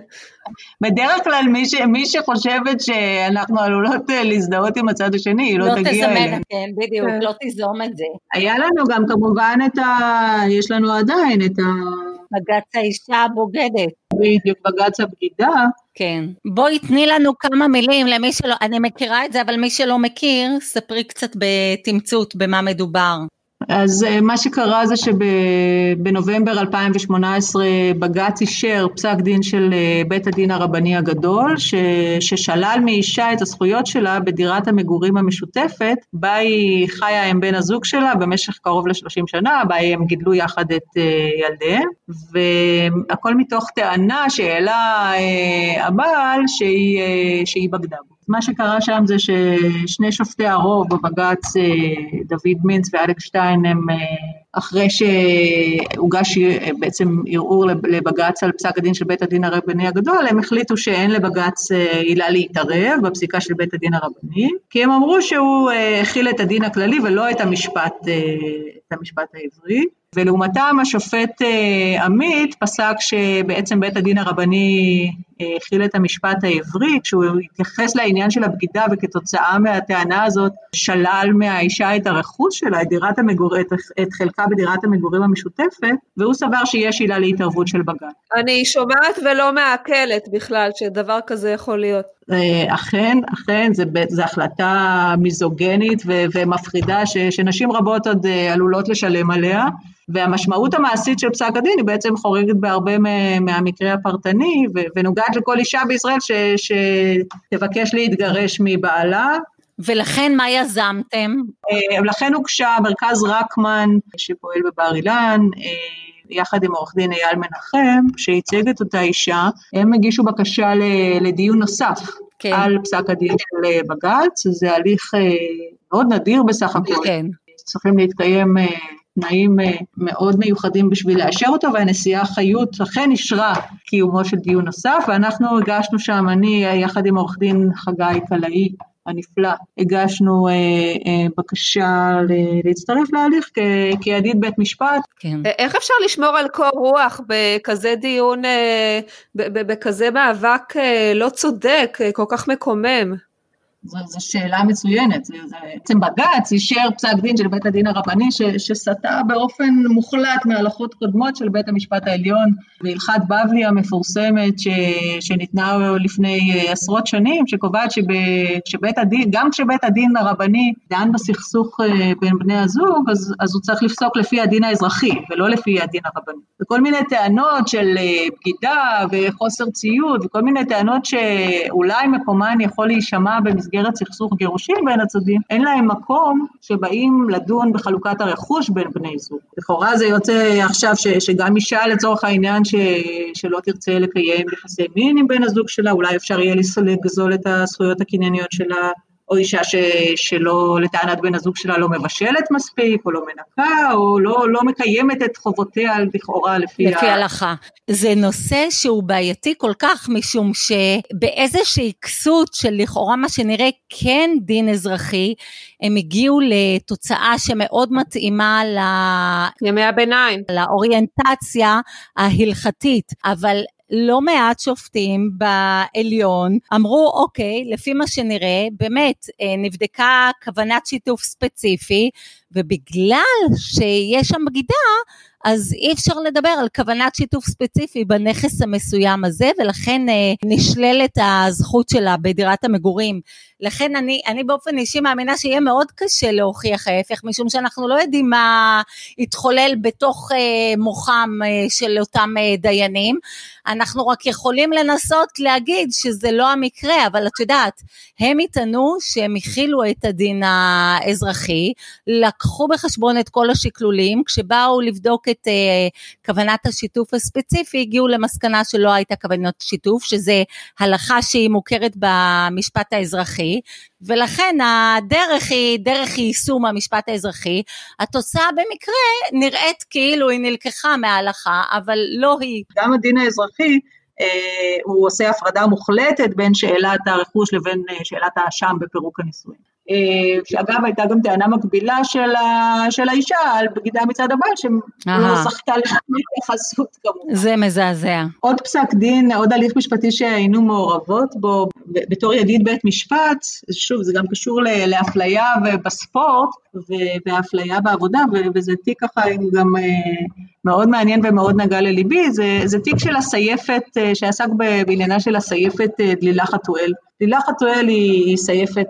[SPEAKER 3] בדרך כלל מי, ש, מי שחושבת שאנחנו עלולות אה, להזדהות עם הצד השני, היא לא, לא תגיע אליהם.
[SPEAKER 1] לא תזמן, כן, בדיוק, כן. לא תיזום את זה.
[SPEAKER 3] היה לנו גם כמובן את ה... יש לנו עדיין את ה...
[SPEAKER 1] בג"ץ האישה הבוגדת.
[SPEAKER 3] בדיוק, בג"ץ הבגידה.
[SPEAKER 1] כן. בואי תני לנו כמה מילים למי שלא, אני מכירה את זה, אבל מי שלא מכיר, ספרי קצת בתמצות במה מדובר.
[SPEAKER 3] אז אה, מה שקרה זה שבנובמבר 2018 בג"ץ אישר פסק דין של אה, בית הדין הרבני הגדול ש, ששלל מאישה את הזכויות שלה בדירת המגורים המשותפת בה היא חיה עם בן הזוג שלה במשך קרוב ל-30 שנה, בה הם גידלו יחד את אה, ילדיהם והכל מתוך טענה שהעלה הבעל שהיא, שהיא בגדה בו. מה שקרה שם זה ששני שופטי הרוב בבג"ץ, אה, דוד מינץ ואלכס שטיין, הם אה, אחרי שהוגש אה, בעצם ערעור לבג"ץ על פסק הדין של בית הדין הרבני הגדול, הם החליטו שאין לבג"ץ עילה להתערב בפסיקה של בית הדין הרבני, כי הם אמרו שהוא הכיל את הדין הכללי ולא את המשפט, את המשפט העברי. ולעומתם השופט עמית פסק שבעצם בית הדין הרבני הכיל את המשפט העברי, כשהוא התייחס לעניין של הבגידה וכתוצאה מהטענה הזאת שלל מהאישה את הרכוש שלה, את, המגור... את, את חלקה בדירת המגורים המשותפת, והוא סבר שיש עילה להתערבות של בג"ץ.
[SPEAKER 2] אני שומעת ולא מעכלת בכלל שדבר כזה יכול להיות.
[SPEAKER 3] אה, אכן, אכן, זו החלטה מיזוגנית ו, ומפחידה ש, שנשים רבות עוד עלולות לשלם עליה. והמשמעות המעשית של פסק הדין היא בעצם חורגת בהרבה מהמקרה הפרטני ונוגעת לכל אישה בישראל ש, שתבקש להתגרש מבעלה.
[SPEAKER 1] ולכן מה יזמתם?
[SPEAKER 3] אה, לכן הוגשה מרכז רקמן שפועל בבר אילן, אה, יחד עם עורך דין אייל מנחם, שייצג את אותה אישה, הם הגישו בקשה לדיון נוסף. כן. על פסק הדין של בג"ץ, זה הליך מאוד נדיר בסך הכל. כן. צריכים להתקיים תנאים מאוד מיוחדים בשביל לאשר אותו, והנשיאה חיות אכן אישרה קיומו של דיון נוסף, ואנחנו הגשנו שם, אני יחד עם עורך דין חגי קלעי, הנפלא, הגשנו אה, אה, בקשה להצטרף להליך כידיד בית משפט.
[SPEAKER 2] כן. איך אפשר לשמור על קור רוח בכזה דיון, אה, בכזה מאבק אה, לא צודק, אה, כל כך מקומם?
[SPEAKER 3] זו שאלה מצוינת, זה, זה, בעצם בג"ץ אישר פסק דין של בית הדין הרבני ש, שסטה באופן מוחלט מהלכות קודמות של בית המשפט העליון בהלכת בבלי המפורסמת ש, שניתנה לפני עשרות שנים, שקובעת שב, שבית הדין, גם כשבית הדין הרבני דן בסכסוך אה, בין בני הזוג, אז, אז הוא צריך לפסוק לפי הדין האזרחי ולא לפי הדין הרבני. וכל מיני טענות של אה, בגידה וחוסר ציות וכל מיני טענות שאולי מקומן יכול להישמע במסגרת במסגרת סכסוך גירושים בין הצדדים, אין להם מקום שבאים לדון בחלוקת הרכוש בין בני זוג. לכאורה זה יוצא עכשיו ש, שגם אישה לצורך העניין ש, שלא תרצה לקיים יחסי מין עם בן הזוג שלה, אולי אפשר יהיה לגזול את הזכויות הקנייניות שלה או אישה ש, שלא, לטענת בן הזוג שלה לא מבשלת מספיק, או לא מנקה, או לא, לא מקיימת את חובותיה לכאורה לפי,
[SPEAKER 1] לפי ה... ההלכה. זה נושא שהוא בעייתי כל כך, משום שבאיזושהי כסות של לכאורה מה שנראה כן דין אזרחי, הם הגיעו לתוצאה שמאוד מתאימה ל...
[SPEAKER 2] ימי הביניים.
[SPEAKER 1] לאוריינטציה ההלכתית, אבל לא מעט שופטים בעליון אמרו אוקיי, לפי מה שנראה, באמת אה, נבדקה כוונת שיתוף ספציפי, ובגלל שיש שם בגידה, אז אי אפשר לדבר על כוונת שיתוף ספציפי בנכס המסוים הזה, ולכן אה, נשללת הזכות שלה בדירת המגורים. לכן אני, אני באופן אישי מאמינה שיהיה מאוד קשה להוכיח ההפך, משום שאנחנו לא יודעים מה יתחולל בתוך אה, מוחם אה, של אותם אה, דיינים. אנחנו רק יכולים לנסות להגיד שזה לא המקרה, אבל את יודעת, הם יטענו שהם הכילו את הדין האזרחי, לקחו בחשבון את כל השקלולים, כשבאו לבדוק את uh, כוונת השיתוף הספציפי, הגיעו למסקנה שלא הייתה כוונת שיתוף, שזה הלכה שהיא מוכרת במשפט האזרחי, ולכן הדרך היא דרך יישום המשפט האזרחי, התוצאה במקרה נראית כאילו היא נלקחה מההלכה, אבל לא היא.
[SPEAKER 3] גם הדין האזרחי אה, הוא עושה הפרדה מוחלטת בין שאלת הרכוש לבין אה, שאלת האשם בפירוק הנישואין. אה, שאגב הייתה גם טענה מקבילה של, ה, של האישה על בגידה מצד הבעל שלא זכתה לשום התייחסות כמובן.
[SPEAKER 1] זה מזעזע.
[SPEAKER 3] עוד פסק דין, עוד הליך משפטי שהיינו מעורבות בו בתור ידיד בית משפט, שוב זה גם קשור לאפליה בספורט ואפליה בעבודה וזה תיק ככה גם אה, מאוד מעניין ומאוד נגע לליבי, זה, זה תיק של הסייפת אה, שעסק בעניינה של הסייפת דלילה חתואל. דלילה חתואל היא סייפת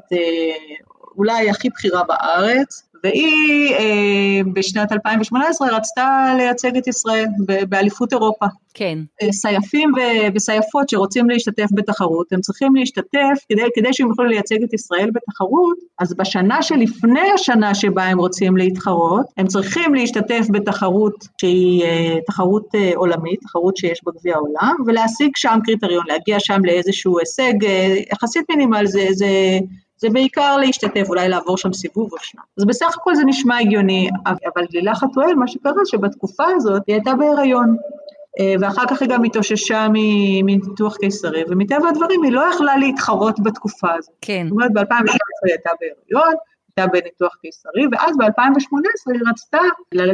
[SPEAKER 3] אולי הכי בכירה בארץ, והיא אה, בשנת 2018 רצתה לייצג את ישראל באליפות אירופה.
[SPEAKER 1] כן.
[SPEAKER 3] אה, סייפים וסייפות שרוצים להשתתף בתחרות, הם צריכים להשתתף, כדי, כדי שהם יוכלו לייצג את ישראל בתחרות, אז בשנה שלפני השנה שבה הם רוצים להתחרות, הם צריכים להשתתף בתחרות שהיא אה, תחרות אה, עולמית, תחרות שיש בה גביע העולם, ולהשיג שם קריטריון, להגיע שם לאיזשהו הישג אה, יחסית מינימל, זה, זה זה בעיקר להשתתף, אולי לעבור שם סיבוב או שניים. אז בסך הכל זה נשמע הגיוני, אבל לילך חתואל, מה שקרה שבתקופה הזאת היא הייתה בהיריון. אה, ואחר כך היא גם התאוששה מניתוח קיסרי, ומטבע הדברים היא לא יכלה להתחרות בתקופה הזאת.
[SPEAKER 1] כן.
[SPEAKER 3] זאת אומרת, ב-2017 היא הייתה בהיריון, הייתה בניתוח קיסרי, ואז ב-2018 היא רצתה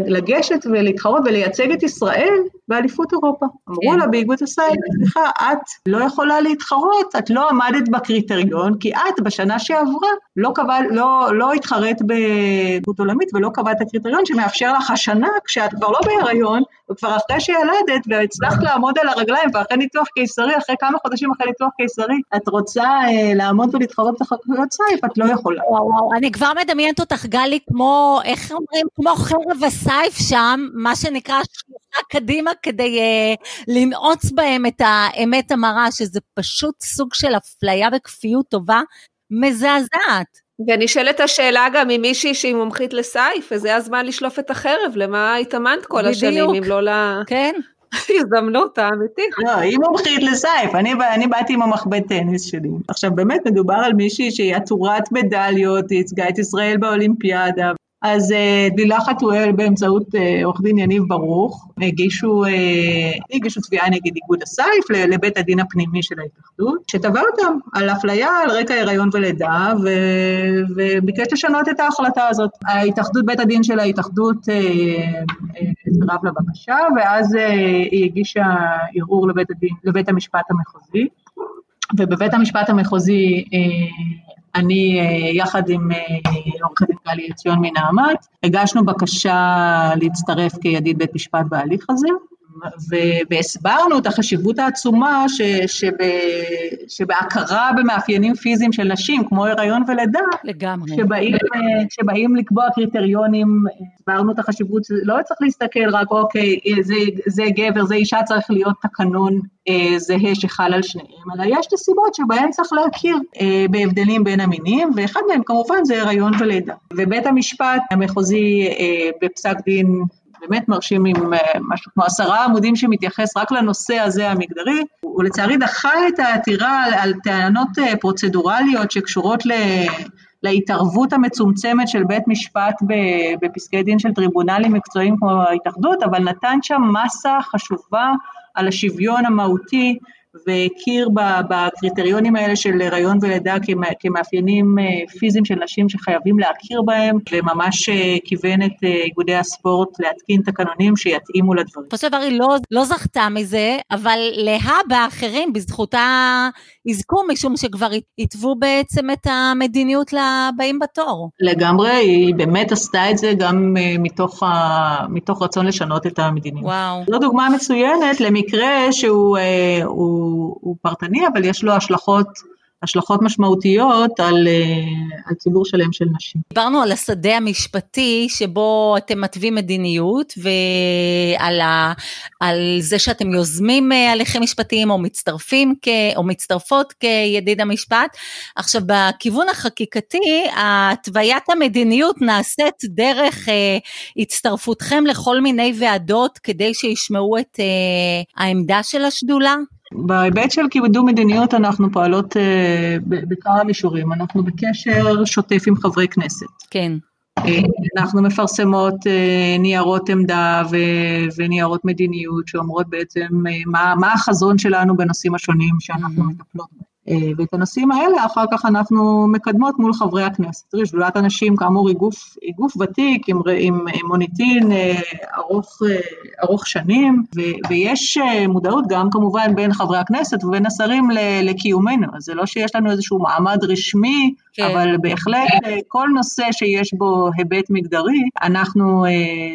[SPEAKER 3] לגשת ולהתחרות ולייצג את ישראל באליפות אירופה. אמרו כן. לה באיגוד הסייד, סליחה, את לא יכולה להתחרות, את לא עמדת בקריטריון, כי את בשנה שעברה לא, קבע, לא, לא התחרט באיגוד עולמית ולא קבעת הקריטריון שמאפשר לך השנה, כשאת כבר לא בהיריון, וכבר אחרי שילדת והצלחת לעמוד על הרגליים ואחרי ניתוח קיסרי, אחרי כמה חודשים אחרי ניתוח קיסרי, את רוצה אה, לעמוד ולהתחרות בתחרויות סייף, את לא יכולה.
[SPEAKER 1] וואו, וואו, אני כבר מדמיינת אותך, גלי, כמו, איך אומרים, כמו חרב הסייף שם, מה שנקרא שלוחה קדימה כדי uh, לנעוץ בהם את האמת המרה, שזה פשוט סוג של אפליה וכפיות טובה מזעזעת.
[SPEAKER 2] ונשאלת השאלה גם אם מישהי שהיא מומחית לסייף, וזה הזמן לשלוף את החרב, למה התאמנת כל בדיוק. השנים, אם לא ל...
[SPEAKER 1] כן.
[SPEAKER 2] הזדמנות האמיתית.
[SPEAKER 3] לא, היא מומחית לסייף, אני, אני באתי עם המחבט טניס שלי. עכשיו באמת מדובר על מישהי שהיא עטורת מדליות, היא ייצגה את ישראל באולימפיאדה, אז אה, דלילה חתואל באמצעות אה, עורך דין יניב ברוך הגישו, אה, הגישו תביעה נגד איגוד הסייף לבית הדין הפנימי של ההתאחדות, שתבע אותם על אפליה על רקע הריון ולידה ו, וביקש לשנות את ההחלטה הזאת. ההתאחדות, בית הדין של ההתאחדות סירב לבקשה ואז היא הגישה ערעור לבית, הדין, לבית המשפט המחוזי. ובבית המשפט המחוזי אני אה, יחד עם אה, עורכת דין גלי עציון מנעמת, הגשנו בקשה להצטרף כידיד בית משפט בהליך הזה, והסברנו את החשיבות העצומה ש, שב, שבהכרה במאפיינים פיזיים של נשים, כמו הריון ולידה,
[SPEAKER 1] לגמרי.
[SPEAKER 3] שבאים, שבאים לקבוע קריטריונים, הסברנו את החשיבות, לא צריך להסתכל רק, אוקיי, זה, זה גבר, זה אישה, צריך להיות תקנון אה, זהה שחל על שניהם, אלא יש את הסיבות שבהן צריך להכיר אה, בהבדלים בין המינים, ואחד מהם כמובן זה הריון ולידה. ובית המשפט המחוזי אה, בפסק דין באמת מרשים עם אה, משהו כמו עשרה עמודים שמתייחס רק לנושא הזה המגדרי, הוא לצערי דחה את העתירה על, על טענות אה, פרוצדורליות שקשורות ל... להתערבות המצומצמת של בית משפט בפסקי דין של טריבונלים מקצועיים כמו ההתאחדות, אבל נתן שם מסה חשובה על השוויון המהותי והכיר בקריטריונים האלה של הריון ולידה כמאפיינים אה, פיזיים של נשים שחייבים להכיר בהם, וממש אה, כיוון את אה, איגודי הספורט להתקין תקנונים שיתאימו לדברים.
[SPEAKER 1] בסופו של לא, לא זכתה מזה, אבל להבא אחרים בזכותה יזכו, משום שכבר התוו בעצם את המדיניות לבאים בתור.
[SPEAKER 3] לגמרי, היא באמת עשתה את זה גם מתוך, ה, מתוך רצון לשנות את המדיניות.
[SPEAKER 1] וואו.
[SPEAKER 3] זו דוגמה מצוינת למקרה שהוא... הוא הוא, הוא פרטני, אבל יש לו השלכות השלכות משמעותיות על, אה, על ציבור שלם של נשים.
[SPEAKER 1] דיברנו על השדה המשפטי שבו אתם מתווים מדיניות ועל ה, זה שאתם יוזמים אה, הליכים משפטיים או מצטרפים כ, או מצטרפות כידיד המשפט. עכשיו בכיוון החקיקתי התוויית המדיניות נעשית דרך אה, הצטרפותכם לכל מיני ועדות כדי שישמעו את אה, העמדה של השדולה.
[SPEAKER 3] בהיבט של קידום מדיניות אנחנו פועלות אה, בכמה מישורים, אנחנו בקשר שוטף עם חברי כנסת.
[SPEAKER 1] כן.
[SPEAKER 3] אה, אנחנו מפרסמות אה, ניירות עמדה וניירות מדיניות שאומרות בעצם מה, מה החזון שלנו בנושאים השונים שאנחנו מטפלות בהם. אה, ואת הנושאים האלה אחר כך אנחנו מקדמות מול חברי הכנסת. תראי, שדולת הנשים כאמור היא גוף, היא גוף ותיק עם, עם מוניטין אה, ארוך, אה, ארוך שנים, ו, ויש מודעות גם כמובן בין חברי הכנסת ובין השרים לקיומנו, אז זה לא שיש לנו איזשהו מעמד רשמי, כן. אבל בהחלט כל נושא שיש בו היבט מגדרי, אנחנו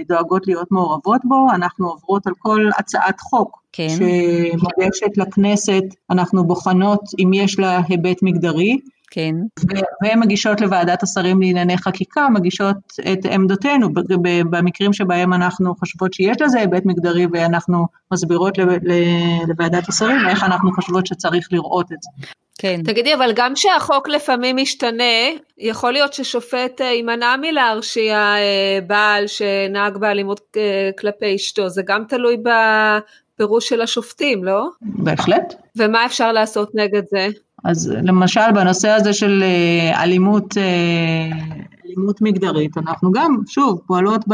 [SPEAKER 3] דואגות להיות מעורבות בו, אנחנו עוברות על כל הצעת חוק כן. שמוגשת לכנסת, אנחנו בוחנות אם יש לה היבט מגדרי.
[SPEAKER 1] כן.
[SPEAKER 3] והן מגישות לוועדת השרים לענייני חקיקה, מגישות את עמדותינו במקרים שבהם אנחנו חושבות שיש לזה היבט מגדרי ואנחנו מסבירות לוועדת השרים איך אנחנו חושבות שצריך לראות את זה.
[SPEAKER 2] כן. תגידי, אבל גם כשהחוק לפעמים משתנה, יכול להיות ששופט אה, יימנע מלהרשיע אה, בעל שנהג באלימות אה, כלפי אשתו, זה גם תלוי פירוש של השופטים, לא?
[SPEAKER 3] בהחלט.
[SPEAKER 2] ומה אפשר לעשות נגד זה?
[SPEAKER 3] אז למשל בנושא הזה של אה, אלימות, אה, אלימות מגדרית, אנחנו גם, שוב, פועלות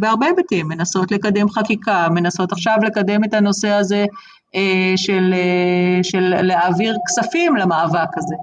[SPEAKER 3] בהרבה היבטים, מנסות לקדם חקיקה, מנסות עכשיו לקדם את הנושא הזה אה, של, של להעביר כספים למאבק הזה.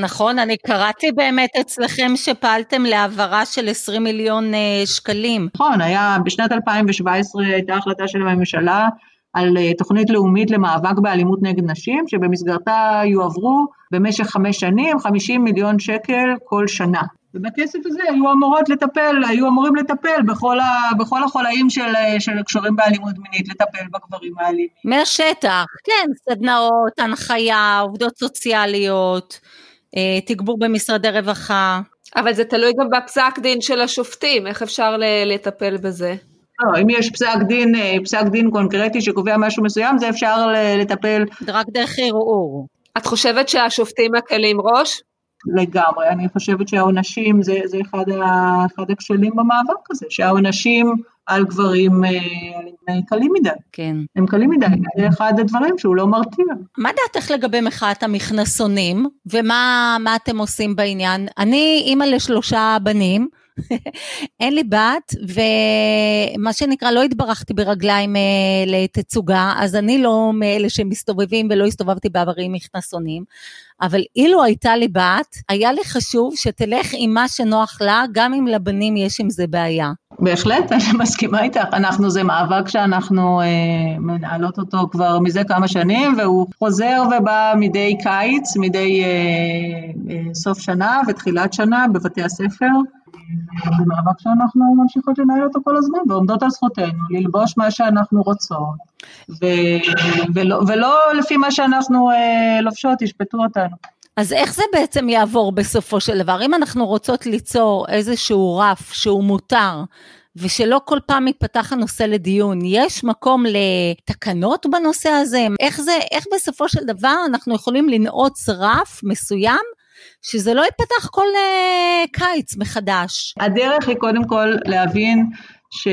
[SPEAKER 1] נכון, אני קראתי באמת אצלכם שפעלתם להעברה של 20 מיליון שקלים.
[SPEAKER 3] נכון, היה, בשנת 2017 הייתה החלטה של הממשלה על אה, תוכנית לאומית למאבק באלימות נגד נשים, שבמסגרתה יועברו במשך חמש שנים 50 מיליון שקל כל שנה. ובכסף הזה היו אמורות לטפל, היו אמורים לטפל בכל, ה, בכל החולאים של, של קשורים באלימות מינית, לטפל בגברים האלימים.
[SPEAKER 1] מהשטח, כן, סדנאות, הנחיה, עובדות סוציאליות, אה, תגבור במשרדי רווחה.
[SPEAKER 2] אבל זה תלוי גם בפסק דין של השופטים, איך אפשר לטפל בזה?
[SPEAKER 3] לא, אם יש פסק דין, אה, פסק דין קונקרטי שקובע משהו מסוים, זה אפשר לטפל.
[SPEAKER 1] רק דרך ערעור.
[SPEAKER 2] את חושבת שהשופטים מקלים ראש?
[SPEAKER 3] לגמרי, אני חושבת שהעונשים זה, זה אחד, ה, אחד הכשלים במאבק הזה, שהעונשים על גברים אה, קלים מדי.
[SPEAKER 1] כן.
[SPEAKER 3] הם קלים מדי, זה אחד הדברים שהוא לא מרתיע.
[SPEAKER 1] מה דעתך לגבי מחאת המכנסונים, ומה אתם עושים בעניין? אני אימא לשלושה בנים. אין לי בת, ומה שנקרא, לא התברכתי ברגליים אה, לתצוגה, אז אני לא מאלה שמסתובבים ולא הסתובבתי בעברי עם מכנסונים, אבל אילו הייתה לי בת, היה לי חשוב שתלך עם מה שנוח לה, גם אם לבנים יש עם זה בעיה.
[SPEAKER 3] בהחלט, אני מסכימה איתך. אנחנו, זה מאבק שאנחנו אה, מנהלות אותו כבר מזה כמה שנים, והוא חוזר ובא מדי קיץ, מדי אה, אה, סוף שנה ותחילת שנה בבתי הספר. זה שאנחנו ממשיכות לנהל אותו כל הזמן, ועומדות על זכותנו ללבוש מה שאנחנו רוצות, ו- ולא, ולא לפי מה שאנחנו אה, לובשות, ישפטו אותנו.
[SPEAKER 1] אז איך זה בעצם יעבור בסופו של דבר? אם אנחנו רוצות ליצור איזשהו רף שהוא מותר, ושלא כל פעם יפתח הנושא לדיון, יש מקום לתקנות בנושא הזה? איך זה, איך בסופו של דבר אנחנו יכולים לנעוץ רף מסוים שזה לא ייפתח כל uh, קיץ מחדש.
[SPEAKER 3] הדרך היא קודם כל להבין ש,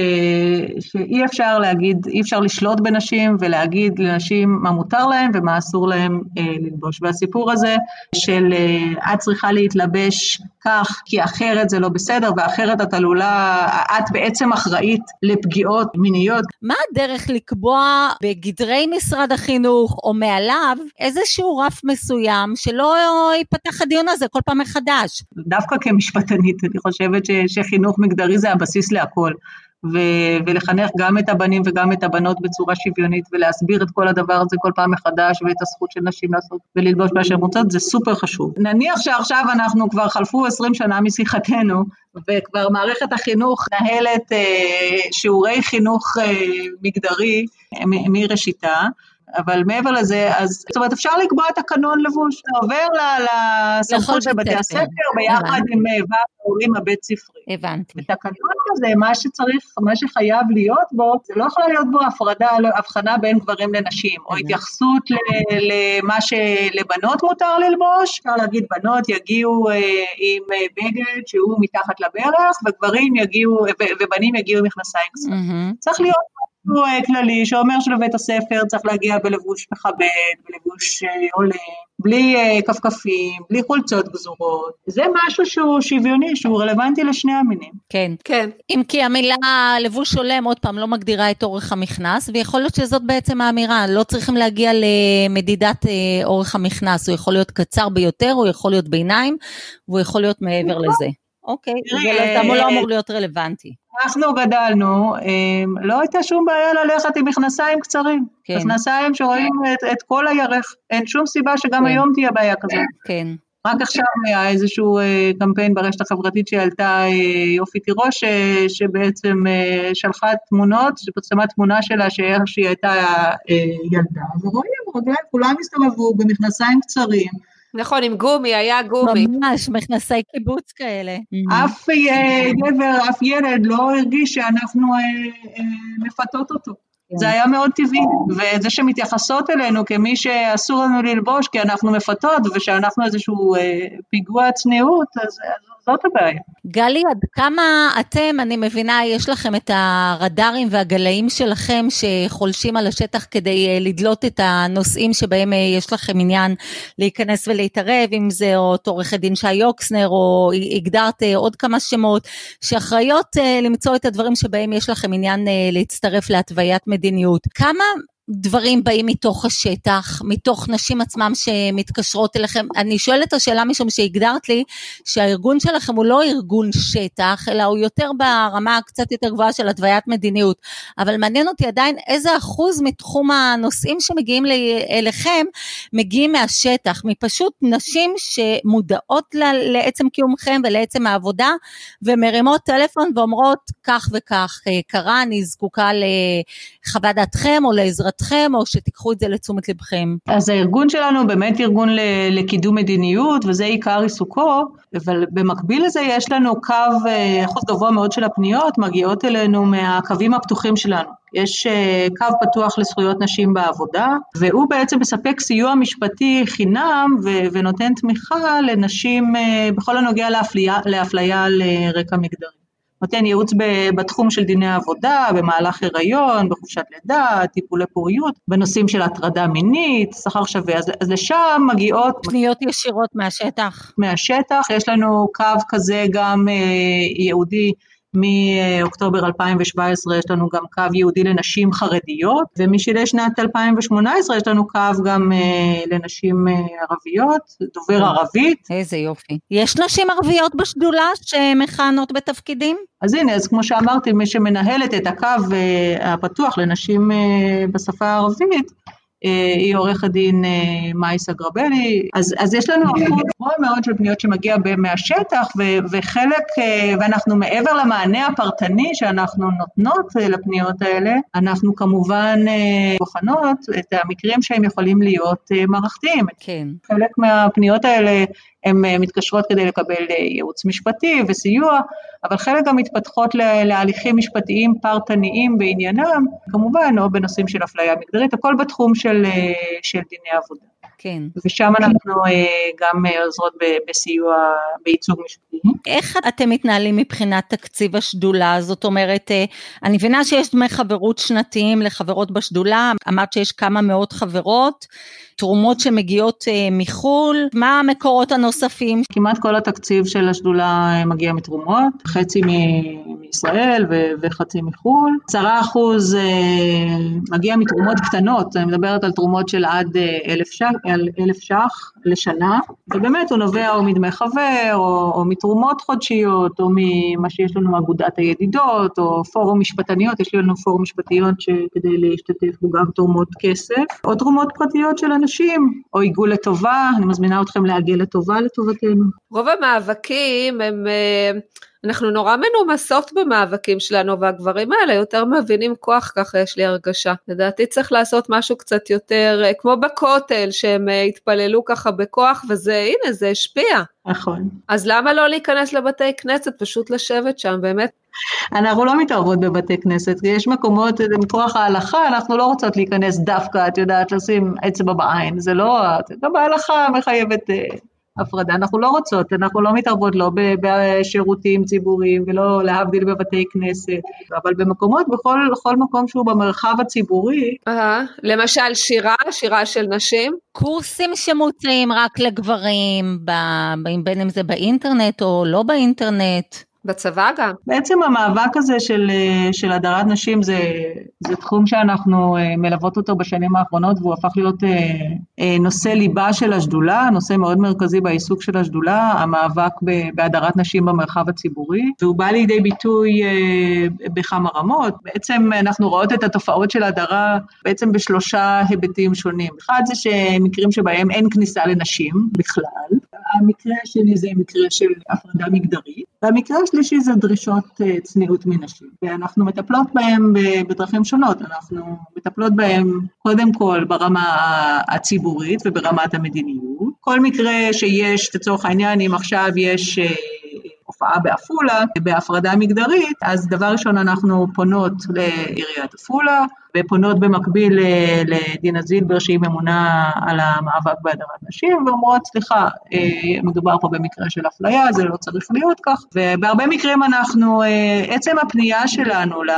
[SPEAKER 3] שאי אפשר להגיד, אי אפשר לשלוט בנשים ולהגיד לנשים מה מותר להם ומה אסור להם אה, ללבוש. והסיפור הזה של אה, את צריכה להתלבש כך כי אחרת זה לא בסדר ואחרת את עלולה, את בעצם אחראית לפגיעות מיניות.
[SPEAKER 1] מה הדרך לקבוע בגדרי משרד החינוך או מעליו איזשהו רף מסוים שלא ייפתח הדיון הזה כל פעם מחדש?
[SPEAKER 3] דווקא כמשפטנית אני חושבת ש, שחינוך מגדרי זה הבסיס להכל. ו- ולחנך גם את הבנים וגם את הבנות בצורה שוויונית ולהסביר את כל הדבר הזה כל פעם מחדש ואת הזכות של נשים לעשות וללבוש מה שהן רוצות, זה סופר חשוב. נניח שעכשיו אנחנו כבר חלפו 20 שנה משיחתנו וכבר מערכת החינוך נהלת אה, שיעורי חינוך אה, מגדרי מראשיתה, אבל מעבר לזה, אז זאת אומרת אפשר לקבוע תקנון לבוש, זה עובר לסמכות של בתי הספר ביחד עם אה, ועד ההורים הבית ספרי.
[SPEAKER 1] הבנתי.
[SPEAKER 3] ותקנון כזה, מה שצריך, מה שחייב להיות בו, זה לא יכולה להיות בו הפרדה, הבחנה בין גברים לנשים, או התייחסות למה שלבנות מותר ללבוש, אפשר להגיד בנות יגיעו אה, עם אה, בגד שהוא מתחת לברך, וגברים יגיעו, ובנים יגיעו עם מכנסיים קצרים. צריך להיות משהו אה, כללי שאומר שבבית הספר צריך להגיע בלבוש מכבד, בלבוש אה, הולם, בלי אה, כפכפים, בלי חולצות גזורות. זה משהו שהוא שוויוני, שהוא רלוונטי לשני המינים.
[SPEAKER 1] כן. כן. אם כי המילה לבוש הולם, עוד פעם, לא מגדירה את אורך המכנס, ויכול להיות שזאת בעצם האמירה, לא צריכים להגיע למדידת אורך המכנס, הוא יכול להיות קצר ביותר, הוא יכול להיות ביניים, והוא יכול להיות מעבר לזה. אוקיי, זה לא אמור להיות רלוונטי.
[SPEAKER 3] אנחנו גדלנו, אמ, לא הייתה שום בעיה ללכת עם מכנסיים קצרים. כן. מכנסיים שרואים את, את כל הירך, אין שום סיבה שגם כן. היום תהיה בעיה כזאת.
[SPEAKER 1] כן.
[SPEAKER 3] רק עכשיו היה איזשהו אה, קמפיין ברשת החברתית שהעלתה אה, יופי תירוש, שבעצם אה, שלחה תמונות, שפרסמה תמונה שלה שאיך שהיא הייתה ילדה, ורואים, רגליים, כולם הסתובבו במכנסיים קצרים.
[SPEAKER 2] נכון, עם גומי, היה גומי.
[SPEAKER 1] ממש, מכנסי קיבוץ כאלה.
[SPEAKER 3] אף גבר, אף ילד לא הרגיש שאנחנו מפתות אותו. כן. זה היה מאוד טבעי, וזה שמתייחסות אלינו כמי שאסור לנו ללבוש כי אנחנו מפתות ושאנחנו איזשהו פיגוע צניעות, אז זאת הבעיה.
[SPEAKER 1] גלי, עד כמה אתם, אני מבינה, יש לכם את הרדארים והגלאים שלכם שחולשים על השטח כדי אה, לדלות את הנושאים שבהם אה, יש לכם עניין להיכנס ולהתערב, אם זה אותו עורכת דין שי יוקסנר, או הגדרת אה, עוד כמה שמות, שאחראיות למצוא את הדברים שבהם יש לכם עניין להצטרף להתוויית מדיניות. כמה דברים באים מתוך השטח, מתוך נשים עצמם שמתקשרות אליכם. אני שואלת את השאלה משום שהגדרת לי שהארגון שלכם הוא לא ארגון שטח, אלא הוא יותר ברמה הקצת יותר גבוהה של התוויית מדיניות. אבל מעניין אותי עדיין איזה אחוז מתחום הנושאים שמגיעים אליכם מגיעים מהשטח, מפשוט נשים שמודעות לעצם קיומכם ולעצם העבודה, ומרימות טלפון ואומרות כך וכך קרה, אני זקוקה לחוות דעתכם או לעזרת בעזרתכם, או שתיקחו את זה לתשומת לבכם?
[SPEAKER 3] אז הארגון שלנו באמת ארגון לקידום מדיניות, וזה עיקר עיסוקו, אבל במקביל לזה יש לנו קו, אה, אחוז גבוה מאוד של הפניות מגיעות אלינו מהקווים הפתוחים שלנו. יש אה, קו פתוח לזכויות נשים בעבודה, והוא בעצם מספק סיוע משפטי חינם ו- ונותן תמיכה לנשים אה, בכל הנוגע לאפליה, לאפליה על רקע מגדרי. נותן ייעוץ בתחום של דיני עבודה, במהלך הריון, בחופשת לידה, טיפולי פוריות, בנושאים של הטרדה מינית, שכר שווה, אז, אז לשם מגיעות...
[SPEAKER 1] פניות ישירות מהשטח.
[SPEAKER 3] מהשטח, יש לנו קו כזה גם אה, ייעודי מאוקטובר 2017 יש לנו גם קו ייעודי לנשים חרדיות, ומשלהי שנת 2018 יש לנו קו גם אה, לנשים אה, ערביות, דובר ערבית.
[SPEAKER 1] איזה יופי. יש נשים ערביות בשדולה שמכהנות בתפקידים?
[SPEAKER 3] אז הנה, אז כמו שאמרתי, מי שמנהלת את הקו אה, הפתוח לנשים בשפה הערבית, אה, היא עורכת דין אה, מייסה גרבלי, אז, אז יש לנו אחוז גבוה מאוד של פניות שמגיע מהשטח ו, וחלק, אה, ואנחנו מעבר למענה הפרטני שאנחנו נותנות לפניות האלה, אנחנו כמובן בוחנות את המקרים שהם יכולים להיות מערכתיים.
[SPEAKER 1] כן.
[SPEAKER 3] חלק מהפניות האלה הן אה, מתקשרות כדי לקבל אה, ייעוץ משפטי וסיוע, אבל חלק גם מתפתחות להליכים משפטיים פרטניים בעניינם, כמובן, או בנושאים של אפליה מגדרית, הכל בתחום של, אה, של דיני עבודה.
[SPEAKER 1] כן.
[SPEAKER 3] ושם אנחנו גם עוזרות בסיוע, בייצוג משפטי.
[SPEAKER 1] איך אתם מתנהלים מבחינת תקציב השדולה? זאת אומרת, אני מבינה שיש דמי חברות שנתיים לחברות בשדולה, אמרת שיש כמה מאות חברות. תרומות שמגיעות אה, מחו"ל, מה המקורות הנוספים?
[SPEAKER 3] כמעט כל התקציב של השדולה אה, מגיע מתרומות, חצי מישראל וחצי מחו"ל. עשרה אחוז אה, מגיע מתרומות קטנות, אני מדברת על תרומות של עד אלף ש"ח, אלף ש"ח לשנה, ובאמת הוא נובע או מדמי חבר, או, או מתרומות חודשיות, או ממה שיש לנו אגודת הידידות, או פורום משפטניות, יש לנו פורום משפטיות שכדי להשתתף בו גם תרומות כסף, או תרומות פרטיות של אנשים. אנשים, או עיגול לטובה, אני מזמינה אתכם לעגל לטובה לטובתנו.
[SPEAKER 2] רוב המאבקים הם, אה, אנחנו נורא מנומסות במאבקים שלנו, והגברים האלה יותר מבינים כוח, ככה יש לי הרגשה. לדעתי צריך לעשות משהו קצת יותר, אה, כמו בכותל, שהם אה, התפללו ככה בכוח, וזה, הנה, זה השפיע.
[SPEAKER 3] נכון.
[SPEAKER 2] אז למה לא להיכנס לבתי כנסת, פשוט לשבת שם, באמת?
[SPEAKER 3] אנחנו לא מתערבות בבתי כנסת, יש מקומות, מכוח ההלכה, אנחנו לא רוצות להיכנס דווקא, את יודעת, לשים אצבע בעין, זה לא, גם ההלכה מחייבת אה, הפרדה, אנחנו לא רוצות, אנחנו לא מתערבות לא בשירותים ציבוריים ולא להבדיל בבתי כנסת, אבל במקומות, בכל, בכל מקום שהוא במרחב הציבורי.
[SPEAKER 2] Uh, למשל שירה, שירה של נשים?
[SPEAKER 1] קורסים שמוצאים רק לגברים, בין אם זה באינטרנט או לא באינטרנט.
[SPEAKER 2] בצבא גם.
[SPEAKER 3] בעצם המאבק הזה של, של הדרת נשים זה, זה תחום שאנחנו אה, מלוות אותו בשנים האחרונות והוא הפך להיות אה, אה, נושא ליבה של השדולה, נושא מאוד מרכזי בעיסוק של השדולה, המאבק בהדרת נשים במרחב הציבורי, והוא בא לידי ביטוי בכמה רמות. בעצם אנחנו רואות את התופעות של הדרה בעצם בשלושה היבטים שונים. אחד זה שמקרים שבהם אין כניסה לנשים בכלל, המקרה השני זה מקרה של הפרדה מגדרית, והמקרה השלישי זה דרישות אה, צניעות מנשים, ואנחנו מטפלות בהם בדרכים שונות, אנחנו מטפלות בהם קודם כל ברמה הציבורית וברמת המדיניות. כל מקרה שיש, לצורך העניין, אם עכשיו יש אה, הופעה בעפולה, בהפרדה מגדרית, אז דבר ראשון אנחנו פונות לעיריית עפולה, ופונות במקביל לדינה זילבר שהיא ממונה על המאבק בהדרת נשים, ואומרות, סליחה, אה, מדובר פה במקרה של אפליה, זה לא צריך להיות כך, ובהרבה מקרים אנחנו, אה, עצם הפנייה שלנו ל...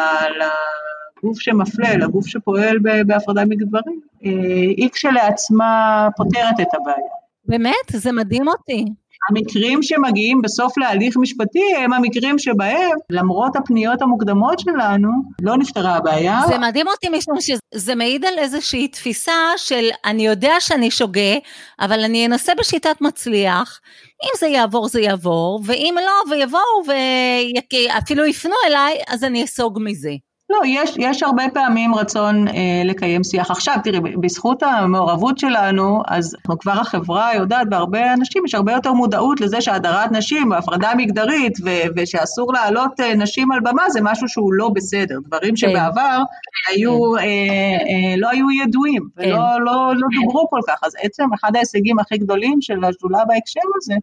[SPEAKER 3] גוף שמפלה, לגוף שפועל בהפרדה מגדרים, אה, היא כשלעצמה פותרת את הבעיה.
[SPEAKER 1] באמת? זה מדהים אותי.
[SPEAKER 3] המקרים שמגיעים בסוף להליך משפטי הם המקרים שבהם, למרות הפניות המוקדמות שלנו, לא נפתרה הבעיה.
[SPEAKER 1] זה מדהים אותי משום שזה מעיד על איזושהי תפיסה של אני יודע שאני שוגה, אבל אני אנסה בשיטת מצליח. אם זה יעבור זה יעבור, ואם לא ויבואו ואפילו יפנו אליי, אז אני אסוג מזה.
[SPEAKER 3] לא, יש, יש הרבה פעמים רצון אה, לקיים שיח. עכשיו, תראי, בזכות המעורבות שלנו, אז אנחנו כבר החברה יודעת, בהרבה אנשים יש הרבה יותר מודעות לזה שהדרת נשים, הפרדה מגדרית, ו, ושאסור להעלות אה, נשים על במה, זה משהו שהוא לא בסדר. דברים כן. שבעבר כן. היו, אה, אה, לא היו ידועים, כן. ולא לא, לא דוברו כל כך. אז עצם אחד ההישגים הכי גדולים של השדולה בהקשר הזה,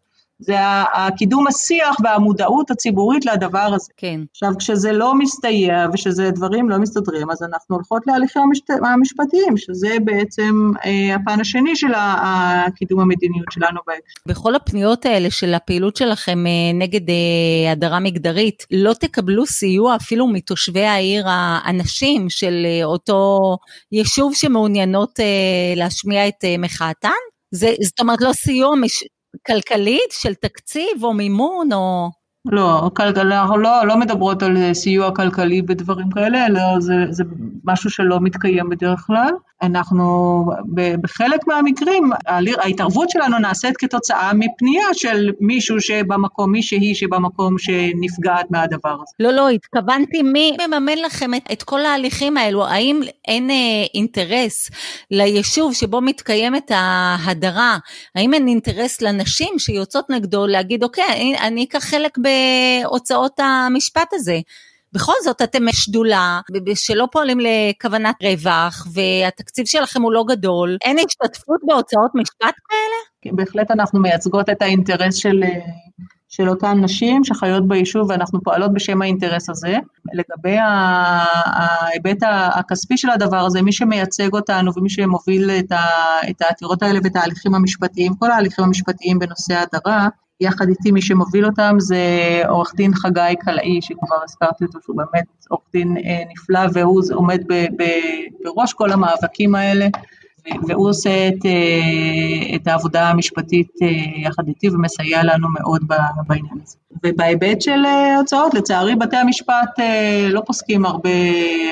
[SPEAKER 3] זה הקידום השיח והמודעות הציבורית לדבר הזה.
[SPEAKER 1] כן.
[SPEAKER 3] עכשיו, כשזה לא מסתייע ושזה דברים לא מסתדרים, אז אנחנו הולכות להליכים המשפט, המשפטיים, שזה בעצם אה, הפן השני של הקידום המדיניות שלנו בהקשר.
[SPEAKER 1] בכל הפניות האלה של הפעילות שלכם אה, נגד אה, הדרה מגדרית, לא תקבלו סיוע אפילו מתושבי העיר האנשים של אה, אותו יישוב שמעוניינות אה, להשמיע את אה, מחאתן? זה, זאת אומרת לא סיוע מש, כלכלית של תקציב או מימון או...
[SPEAKER 3] לא, אנחנו לא, לא מדברות על סיוע כלכלי בדברים כאלה, אלא זה, זה משהו שלא מתקיים בדרך כלל. אנחנו בחלק מהמקרים, ההתערבות שלנו נעשית כתוצאה מפנייה של מישהו שבמקום, מישהי שבמקום שנפגעת מהדבר הזה.
[SPEAKER 1] לא, לא, התכוונתי מי מממן לכם את, את כל ההליכים האלו, האם אין אה, אינטרס ליישוב שבו מתקיימת ההדרה, האם אין אינטרס לנשים שיוצאות נגדו להגיד אוקיי, אני, אקח חלק בהוצאות המשפט הזה. בכל זאת אתם שדולה שלא פועלים לכוונת רווח והתקציב שלכם הוא לא גדול, אין השתתפות בהוצאות משפט כאלה?
[SPEAKER 3] כן, בהחלט אנחנו מייצגות את האינטרס של, של אותן נשים שחיות ביישוב ואנחנו פועלות בשם האינטרס הזה. לגבי ההיבט הכספי של הדבר הזה, מי שמייצג אותנו ומי שמוביל את העתירות האלה ואת ההליכים המשפטיים, כל ההליכים המשפטיים בנושא הדרה, יחד איתי מי שמוביל אותם זה עורך דין חגי קלעי, שכבר הזכרתי אותו, שהוא באמת עורך דין אה, נפלא, והוא עומד ב, ב, בראש כל המאבקים האלה, והוא עושה את, אה, את העבודה המשפטית אה, יחד איתי ומסייע לנו מאוד בעניין הזה. ובהיבט של הוצאות, לצערי בתי המשפט לא פוסקים הרבה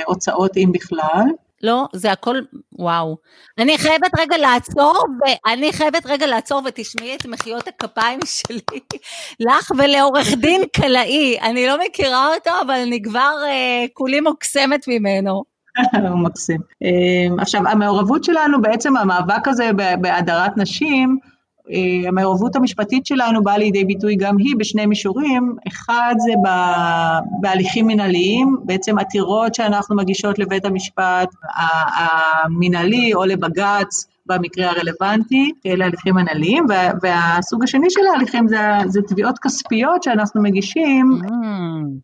[SPEAKER 3] הוצאות אם בכלל,
[SPEAKER 1] לא, זה הכל, וואו. אני חייבת רגע לעצור, ואני חייבת רגע לעצור ותשמעי את מחיאות הכפיים שלי, לך ולעורך דין קלעי. אני לא מכירה אותו, אבל אני כבר uh, כולי מוקסמת ממנו.
[SPEAKER 3] הוא מקסים. Uh, עכשיו, המעורבות שלנו, בעצם המאבק הזה בהדרת נשים, אה, המעורבות המשפטית שלנו באה לידי ביטוי גם היא בשני מישורים, אחד זה בהליכים מנהליים, בעצם עתירות שאנחנו מגישות לבית המשפט המנהלי או לבג"ץ במקרה הרלוונטי, אלה הליכים מנהליים, והסוג השני של ההליכים זה, זה תביעות כספיות שאנחנו מגישים,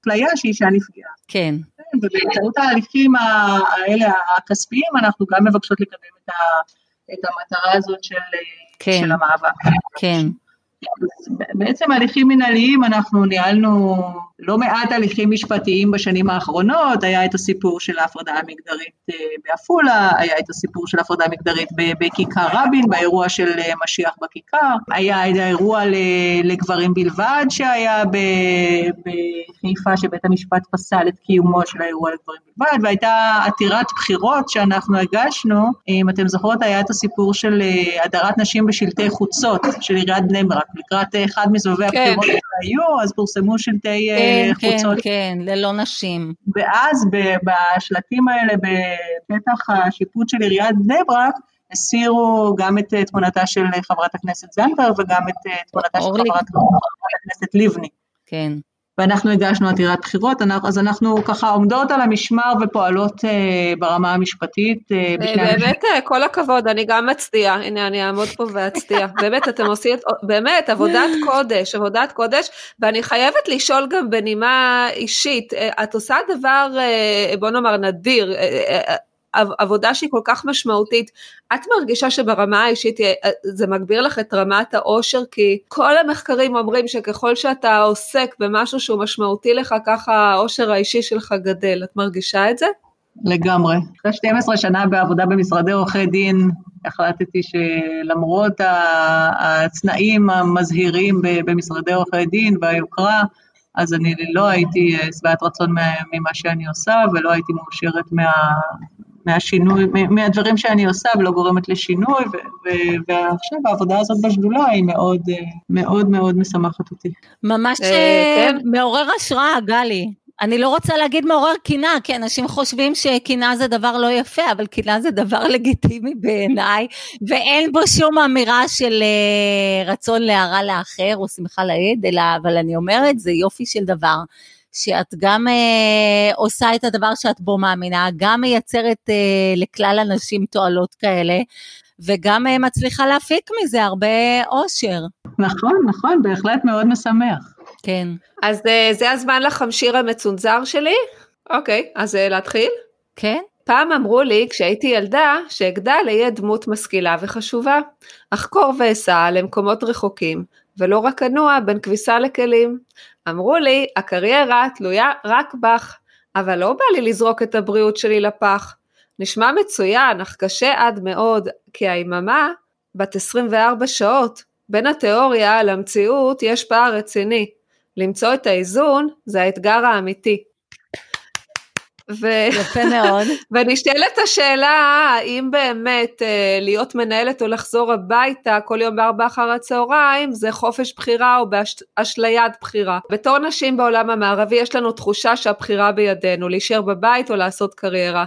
[SPEAKER 3] אפליה mm. שאישה נפגעה.
[SPEAKER 1] כן.
[SPEAKER 3] ובאמצעות ההליכים האלה הכספיים אנחנו גם מבקשות לקדם את, ה, את המטרה הזאת של כן, של המאבק.
[SPEAKER 1] כן.
[SPEAKER 3] בעצם הליכים מנהליים אנחנו ניהלנו לא מעט הליכים משפטיים בשנים האחרונות, היה את הסיפור של ההפרדה המגדרית אה, בעפולה, היה את הסיפור של ההפרדה המגדרית בכיכר רבין, באירוע של אה, משיח בכיכר, היה את האירוע לגברים בלבד שהיה בחיפה שבית המשפט פסל את קיומו של האירוע לגברים בלבד, והייתה עתירת בחירות שאנחנו הגשנו, אם אתם זוכרות היה את הסיפור של אה, הדרת נשים בשלטי חוצות של עיריית בני ברק, לקראת אחד מסבבי כן. הבחירות שהיו, אז פורסמו שלטי...
[SPEAKER 1] כן, כן, חוצות. כן, כן, ללא נשים.
[SPEAKER 3] ואז בשלטים האלה בפתח השיפוט של עיריית בני ברק, הסירו גם את תמונתה של חברת הכנסת זנדברג וגם את תמונתה של חברת הכנסת לבני.
[SPEAKER 1] כן.
[SPEAKER 3] ואנחנו הגשנו עתירת בחירות, אז אנחנו ככה עומדות על המשמר ופועלות אה, ברמה המשפטית.
[SPEAKER 2] אה, באמת אה, כל הכבוד, אני גם מצדיעה, הנה אני אעמוד פה ואצדיע, באמת אתם עושים, באמת עבודת קודש, עבודת קודש, ואני חייבת לשאול גם בנימה אישית, את עושה דבר בוא נאמר נדיר, עבודה שהיא כל כך משמעותית, את מרגישה שברמה האישית זה מגביר לך את רמת האושר? כי כל המחקרים אומרים שככל שאתה עוסק במשהו שהוא משמעותי לך, ככה האושר האישי שלך גדל. את מרגישה את זה?
[SPEAKER 3] לגמרי. אחרי 12 שנה בעבודה במשרדי עורכי דין, החלטתי שלמרות התנאים המזהירים במשרדי עורכי דין והיוקרה, אז אני לא הייתי שבעת רצון ממה שאני עושה ולא הייתי מאושרת מה, מהשינוי, מהדברים שאני עושה ולא גורמת לשינוי, ועכשיו העבודה הזאת בשדולה היא מאוד מאוד מאוד משמחת אותי.
[SPEAKER 1] ממש אה, כן. מעורר השראה, גלי. אני לא רוצה להגיד מעורר קינה, כי אנשים חושבים שקינה זה דבר לא יפה, אבל קינה זה דבר לגיטימי בעיניי, ואין בו שום אמירה של אה, רצון להרע לאחר או שמחה לאיד, אלא, אבל אני אומרת, זה יופי של דבר. שאת גם אה, עושה את הדבר שאת בו מאמינה, גם מייצרת אה, לכלל הנשים תועלות כאלה, וגם אה, מצליחה להפיק מזה הרבה אושר.
[SPEAKER 3] נכון, נכון, בהחלט מאוד משמח.
[SPEAKER 1] כן.
[SPEAKER 2] אז אה, זה הזמן לחמשיר המצונזר שלי? אוקיי, אז אה, להתחיל?
[SPEAKER 1] כן.
[SPEAKER 2] פעם אמרו לי כשהייתי ילדה שאגדל אהיה דמות משכילה וחשובה, אחקור ואסע למקומות רחוקים, ולא רק אנוע בין כביסה לכלים. אמרו לי, הקריירה תלויה רק בך, אבל לא בא לי לזרוק את הבריאות שלי לפח. נשמע מצוין, אך קשה עד מאוד, כי היממה בת 24 שעות. בין התיאוריה למציאות יש פער רציני. למצוא את האיזון זה האתגר האמיתי.
[SPEAKER 1] ו... יפה מאוד.
[SPEAKER 2] ונשאלת השאלה האם באמת אה, להיות מנהלת או לחזור הביתה כל יום בארבע אחר הצהריים זה חופש בחירה או באשליית בחירה. בתור נשים בעולם המערבי יש לנו תחושה שהבחירה בידינו, להישאר בבית או לעשות קריירה.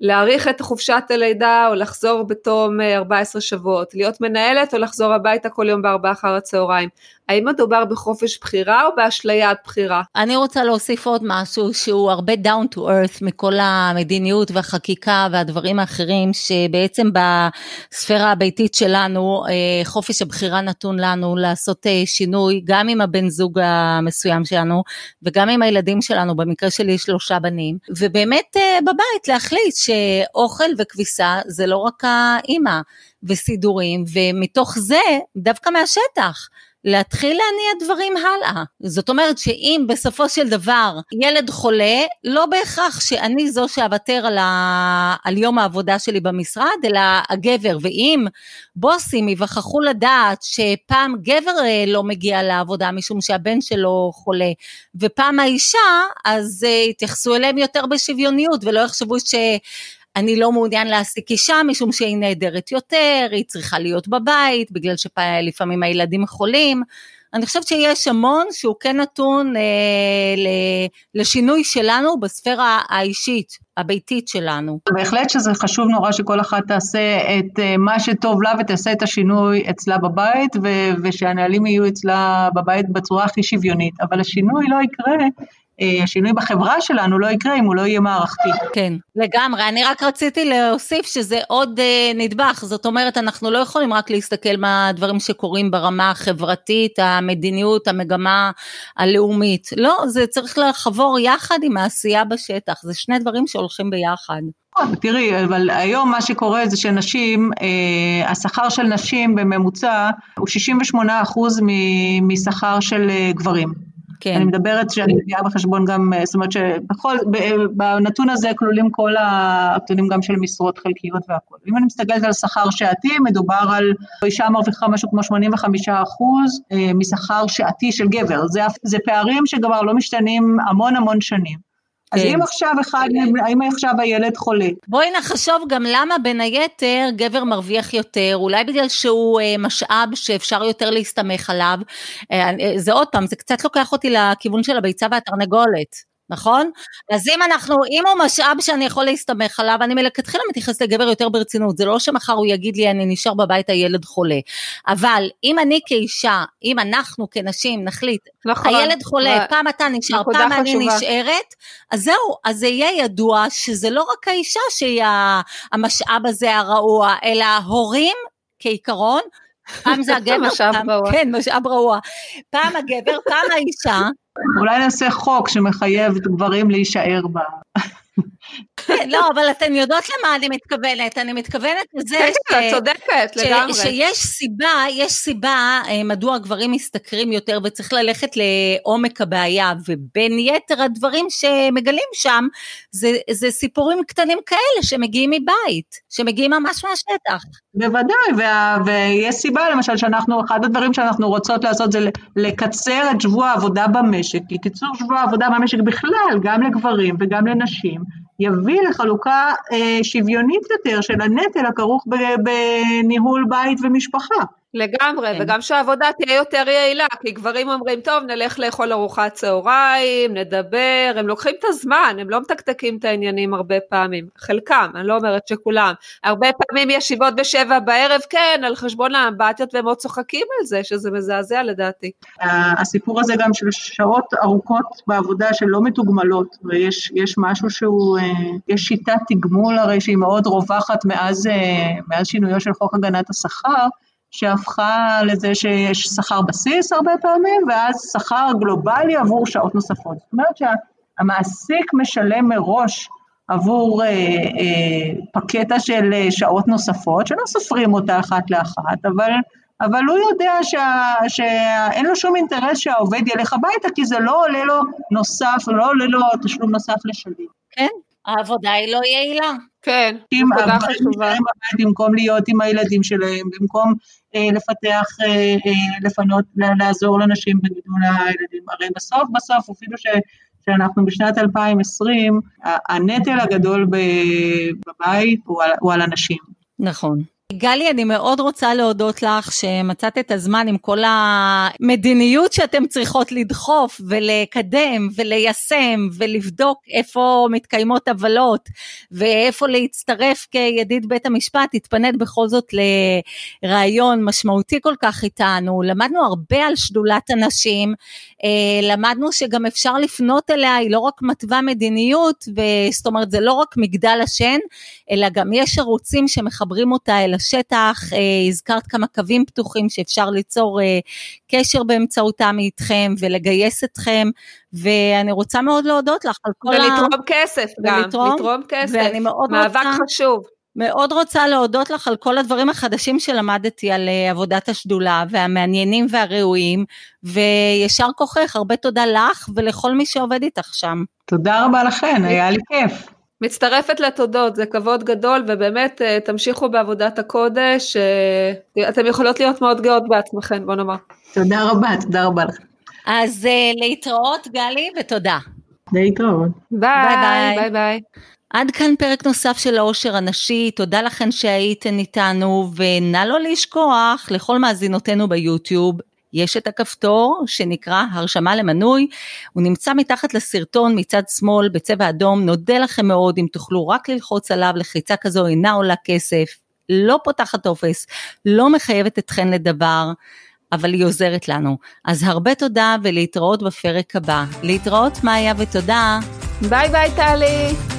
[SPEAKER 2] להאריך את חופשת הלידה או לחזור בתום 14 אה, שבועות, להיות מנהלת או לחזור הביתה כל יום בארבעה אחר הצהריים. האם מדובר בחופש בחירה או באשליית בחירה?
[SPEAKER 1] אני רוצה להוסיף עוד משהו שהוא הרבה down to earth מכל המדיניות והחקיקה והדברים האחרים שבעצם בספירה הביתית שלנו אה, חופש הבחירה נתון לנו לעשות אה, שינוי גם עם הבן זוג המסוים שלנו וגם עם הילדים שלנו במקרה שלי שלושה בנים ובאמת בבית להחליט שאוכל וכביסה זה לא רק האימא וסידורים, ומתוך זה, דווקא מהשטח, להתחיל להניע דברים הלאה. זאת אומרת שאם בסופו של דבר ילד חולה, לא בהכרח שאני זו שאוותר על, ה... על יום העבודה שלי במשרד, אלא הגבר. ואם בוסים יווכחו לדעת שפעם גבר אה, לא מגיע לעבודה משום שהבן שלו חולה, ופעם האישה, אז אה, יתייחסו אליהם יותר בשוויוניות ולא יחשבו ש... אני לא מעוניין להעסיק אישה משום שהיא נהדרת יותר, היא צריכה להיות בבית, בגלל שלפעמים הילדים חולים. אני חושבת שיש המון שהוא כן נתון אה, לשינוי שלנו בספירה האישית, הביתית שלנו.
[SPEAKER 3] בהחלט שזה חשוב נורא שכל אחת תעשה את אה, מה שטוב לה ותעשה את השינוי אצלה בבית, ו- ושהנהלים יהיו אצלה בבית בצורה הכי שוויונית. אבל השינוי לא יקרה השינוי בחברה שלנו לא יקרה אם הוא לא יהיה מערכתי.
[SPEAKER 1] כן, לגמרי. אני רק רציתי להוסיף שזה עוד אה, נדבך, זאת אומרת, אנחנו לא יכולים רק להסתכל מהדברים שקורים ברמה החברתית, המדיניות, המגמה הלאומית. לא, זה צריך לחבור יחד עם העשייה בשטח, זה שני דברים שהולכים ביחד.
[SPEAKER 3] תראי, אבל היום מה שקורה זה שנשים, אה, השכר של נשים בממוצע הוא 68 אחוז משכר של גברים. כן. אני מדברת שאני מביאה בחשבון גם, זאת אומרת שבכל, בנתון הזה כלולים כל הנתונים גם של משרות חלקיות והכול. אם אני מסתכלת על שכר שעתי, מדובר על אישה מרוויחה משהו כמו 85 אחוז אה, משכר שעתי של גבר. זה, זה פערים שכבר לא משתנים המון המון שנים. אז כן. אם עכשיו אחד, האם עכשיו הילד חולה?
[SPEAKER 1] בואי נחשוב גם למה בין היתר גבר מרוויח יותר, אולי בגלל שהוא אה, משאב שאפשר יותר להסתמך עליו. אה, אה, זה עוד פעם, זה קצת לוקח אותי לכיוון של הביצה והתרנגולת. נכון? אז אם אנחנו, אם הוא משאב שאני יכול להסתמך עליו, אני מלכתחילה מתייחסת לגבר יותר ברצינות, זה לא שמחר הוא יגיד לי אני נשאר בבית הילד חולה, אבל אם אני כאישה, אם אנחנו כנשים נחליט, נכון, הילד חולה, ו... פעם אתה נשאר, פעם חשובה. אני נשארת, אז זהו, אז זה יהיה ידוע שזה לא רק האישה שהיא המשאב הזה הרעוע, אלא הורים כעיקרון, פעם זה הגבר, משאב פעם, רעוע. כן, משאב רעוע. פעם הגבר, פעם האישה.
[SPEAKER 3] אולי נעשה חוק שמחייב גברים להישאר בה.
[SPEAKER 1] כן, לא, אבל אתן יודעות למה אני מתכוונת, אני מתכוונת לזה כן,
[SPEAKER 2] כן, את צודקת, לגמרי.
[SPEAKER 1] שיש סיבה, יש סיבה אה, מדוע גברים משתכרים יותר וצריך ללכת לעומק הבעיה, ובין יתר הדברים שמגלים שם, זה, זה סיפורים קטנים כאלה שמגיעים מבית, שמגיעים ממש מהשטח.
[SPEAKER 3] בוודאי, וה, ויש סיבה למשל שאנחנו, אחד הדברים שאנחנו רוצות לעשות זה לקצר את שבוע העבודה במשק, כי קיצור שבוע העבודה במשק בכלל, גם לגברים וגם לנשים, יביא לחלוקה אה, שוויונית יותר של הנטל הכרוך בניהול בית ומשפחה.
[SPEAKER 2] לגמרי, כן. וגם שהעבודה תהיה יותר יעילה, כי גברים אומרים, טוב, נלך לאכול ארוחת צהריים, נדבר, הם לוקחים את הזמן, הם לא מתקתקים את העניינים הרבה פעמים, חלקם, אני לא אומרת שכולם, הרבה פעמים ישיבות בשבע בערב, כן, על חשבון האמבטיות, והם עוד צוחקים על זה, שזה מזעזע לדעתי.
[SPEAKER 3] הסיפור הזה גם של שעות ארוכות בעבודה שלא מתוגמלות, ויש משהו שהוא, אה, יש שיטת תגמול הרי שהיא מאוד רווחת מאז, אה, מאז שינויו של חוק הגנת השכר, שהפכה לזה שיש שכר בסיס הרבה פעמים, ואז שכר גלובלי עבור שעות נוספות. זאת אומרת שהמעסיק משלם מראש עבור אה, אה, פקטה של אה, שעות נוספות, שלא סופרים אותה אחת לאחת, אבל, אבל הוא יודע שה, שאין לו שום אינטרס שהעובד ילך הביתה, כי זה לא עולה לו נוסף, לא עולה לו תשלום נוסף לשלים.
[SPEAKER 1] כן, העבודה היא לא יעילה.
[SPEAKER 2] כן, עבודה חשובה.
[SPEAKER 3] במקום להיות עם הילדים שלהם, במקום לפתח, אה, אה, לפנות, לעזור לנשים בגידול הילדים. הרי בסוף בסוף, אפילו ש... שאנחנו בשנת 2020, הנטל הגדול בבית הוא על, הוא על הנשים.
[SPEAKER 1] נכון. גלי, אני מאוד רוצה להודות לך שמצאת את הזמן עם כל המדיניות שאתם צריכות לדחוף ולקדם וליישם ולבדוק איפה מתקיימות עוולות ואיפה להצטרף כידיד בית המשפט, התפנית בכל זאת לרעיון משמעותי כל כך איתנו. למדנו הרבה על שדולת הנשים, אה, למדנו שגם אפשר לפנות אליה, היא לא רק מתווה מדיניות, זאת אומרת זה לא רק מגדל השן, אלא גם יש ערוצים שמחברים אותה אל השטח, אה, הזכרת כמה קווים פתוחים שאפשר ליצור אה, קשר באמצעותם איתכם ולגייס אתכם, ואני רוצה מאוד להודות לך על כל
[SPEAKER 2] ולתרום ה... ולתרום כסף גם, ולתרום, לתרום כסף, ואני מאוד מאבק רוצה... חשוב.
[SPEAKER 1] מאוד רוצה להודות לך על כל הדברים החדשים שלמדתי על uh, עבודת השדולה והמעניינים והראויים, וישר כוחך, הרבה תודה לך ולכל מי שעובד איתך שם.
[SPEAKER 3] תודה רבה לכן, היה לי כיף.
[SPEAKER 2] מצטרפת לתודות, זה כבוד גדול ובאמת uh, תמשיכו בעבודת הקודש, uh, אתם יכולות להיות מאוד גאות בעצמכם, בוא נאמר.
[SPEAKER 3] תודה רבה, תודה רבה לך.
[SPEAKER 1] אז uh, להתראות גלי ותודה.
[SPEAKER 3] להתראות.
[SPEAKER 2] ביי ביי. ביי ביי.
[SPEAKER 1] עד כאן פרק נוסף של העושר הנשי, תודה לכן שהייתן איתנו, ונא לא לשכוח לכל מאזינותינו ביוטיוב, יש את הכפתור שנקרא הרשמה למנוי, הוא נמצא מתחת לסרטון מצד שמאל בצבע אדום, נודה לכם מאוד אם תוכלו רק ללחוץ עליו, לחיצה כזו אינה עולה כסף, לא פותחת טופס, לא מחייבת אתכן לדבר. אבל היא עוזרת לנו. אז הרבה תודה ולהתראות בפרק הבא. להתראות מאיה ותודה.
[SPEAKER 2] ביי ביי טלי.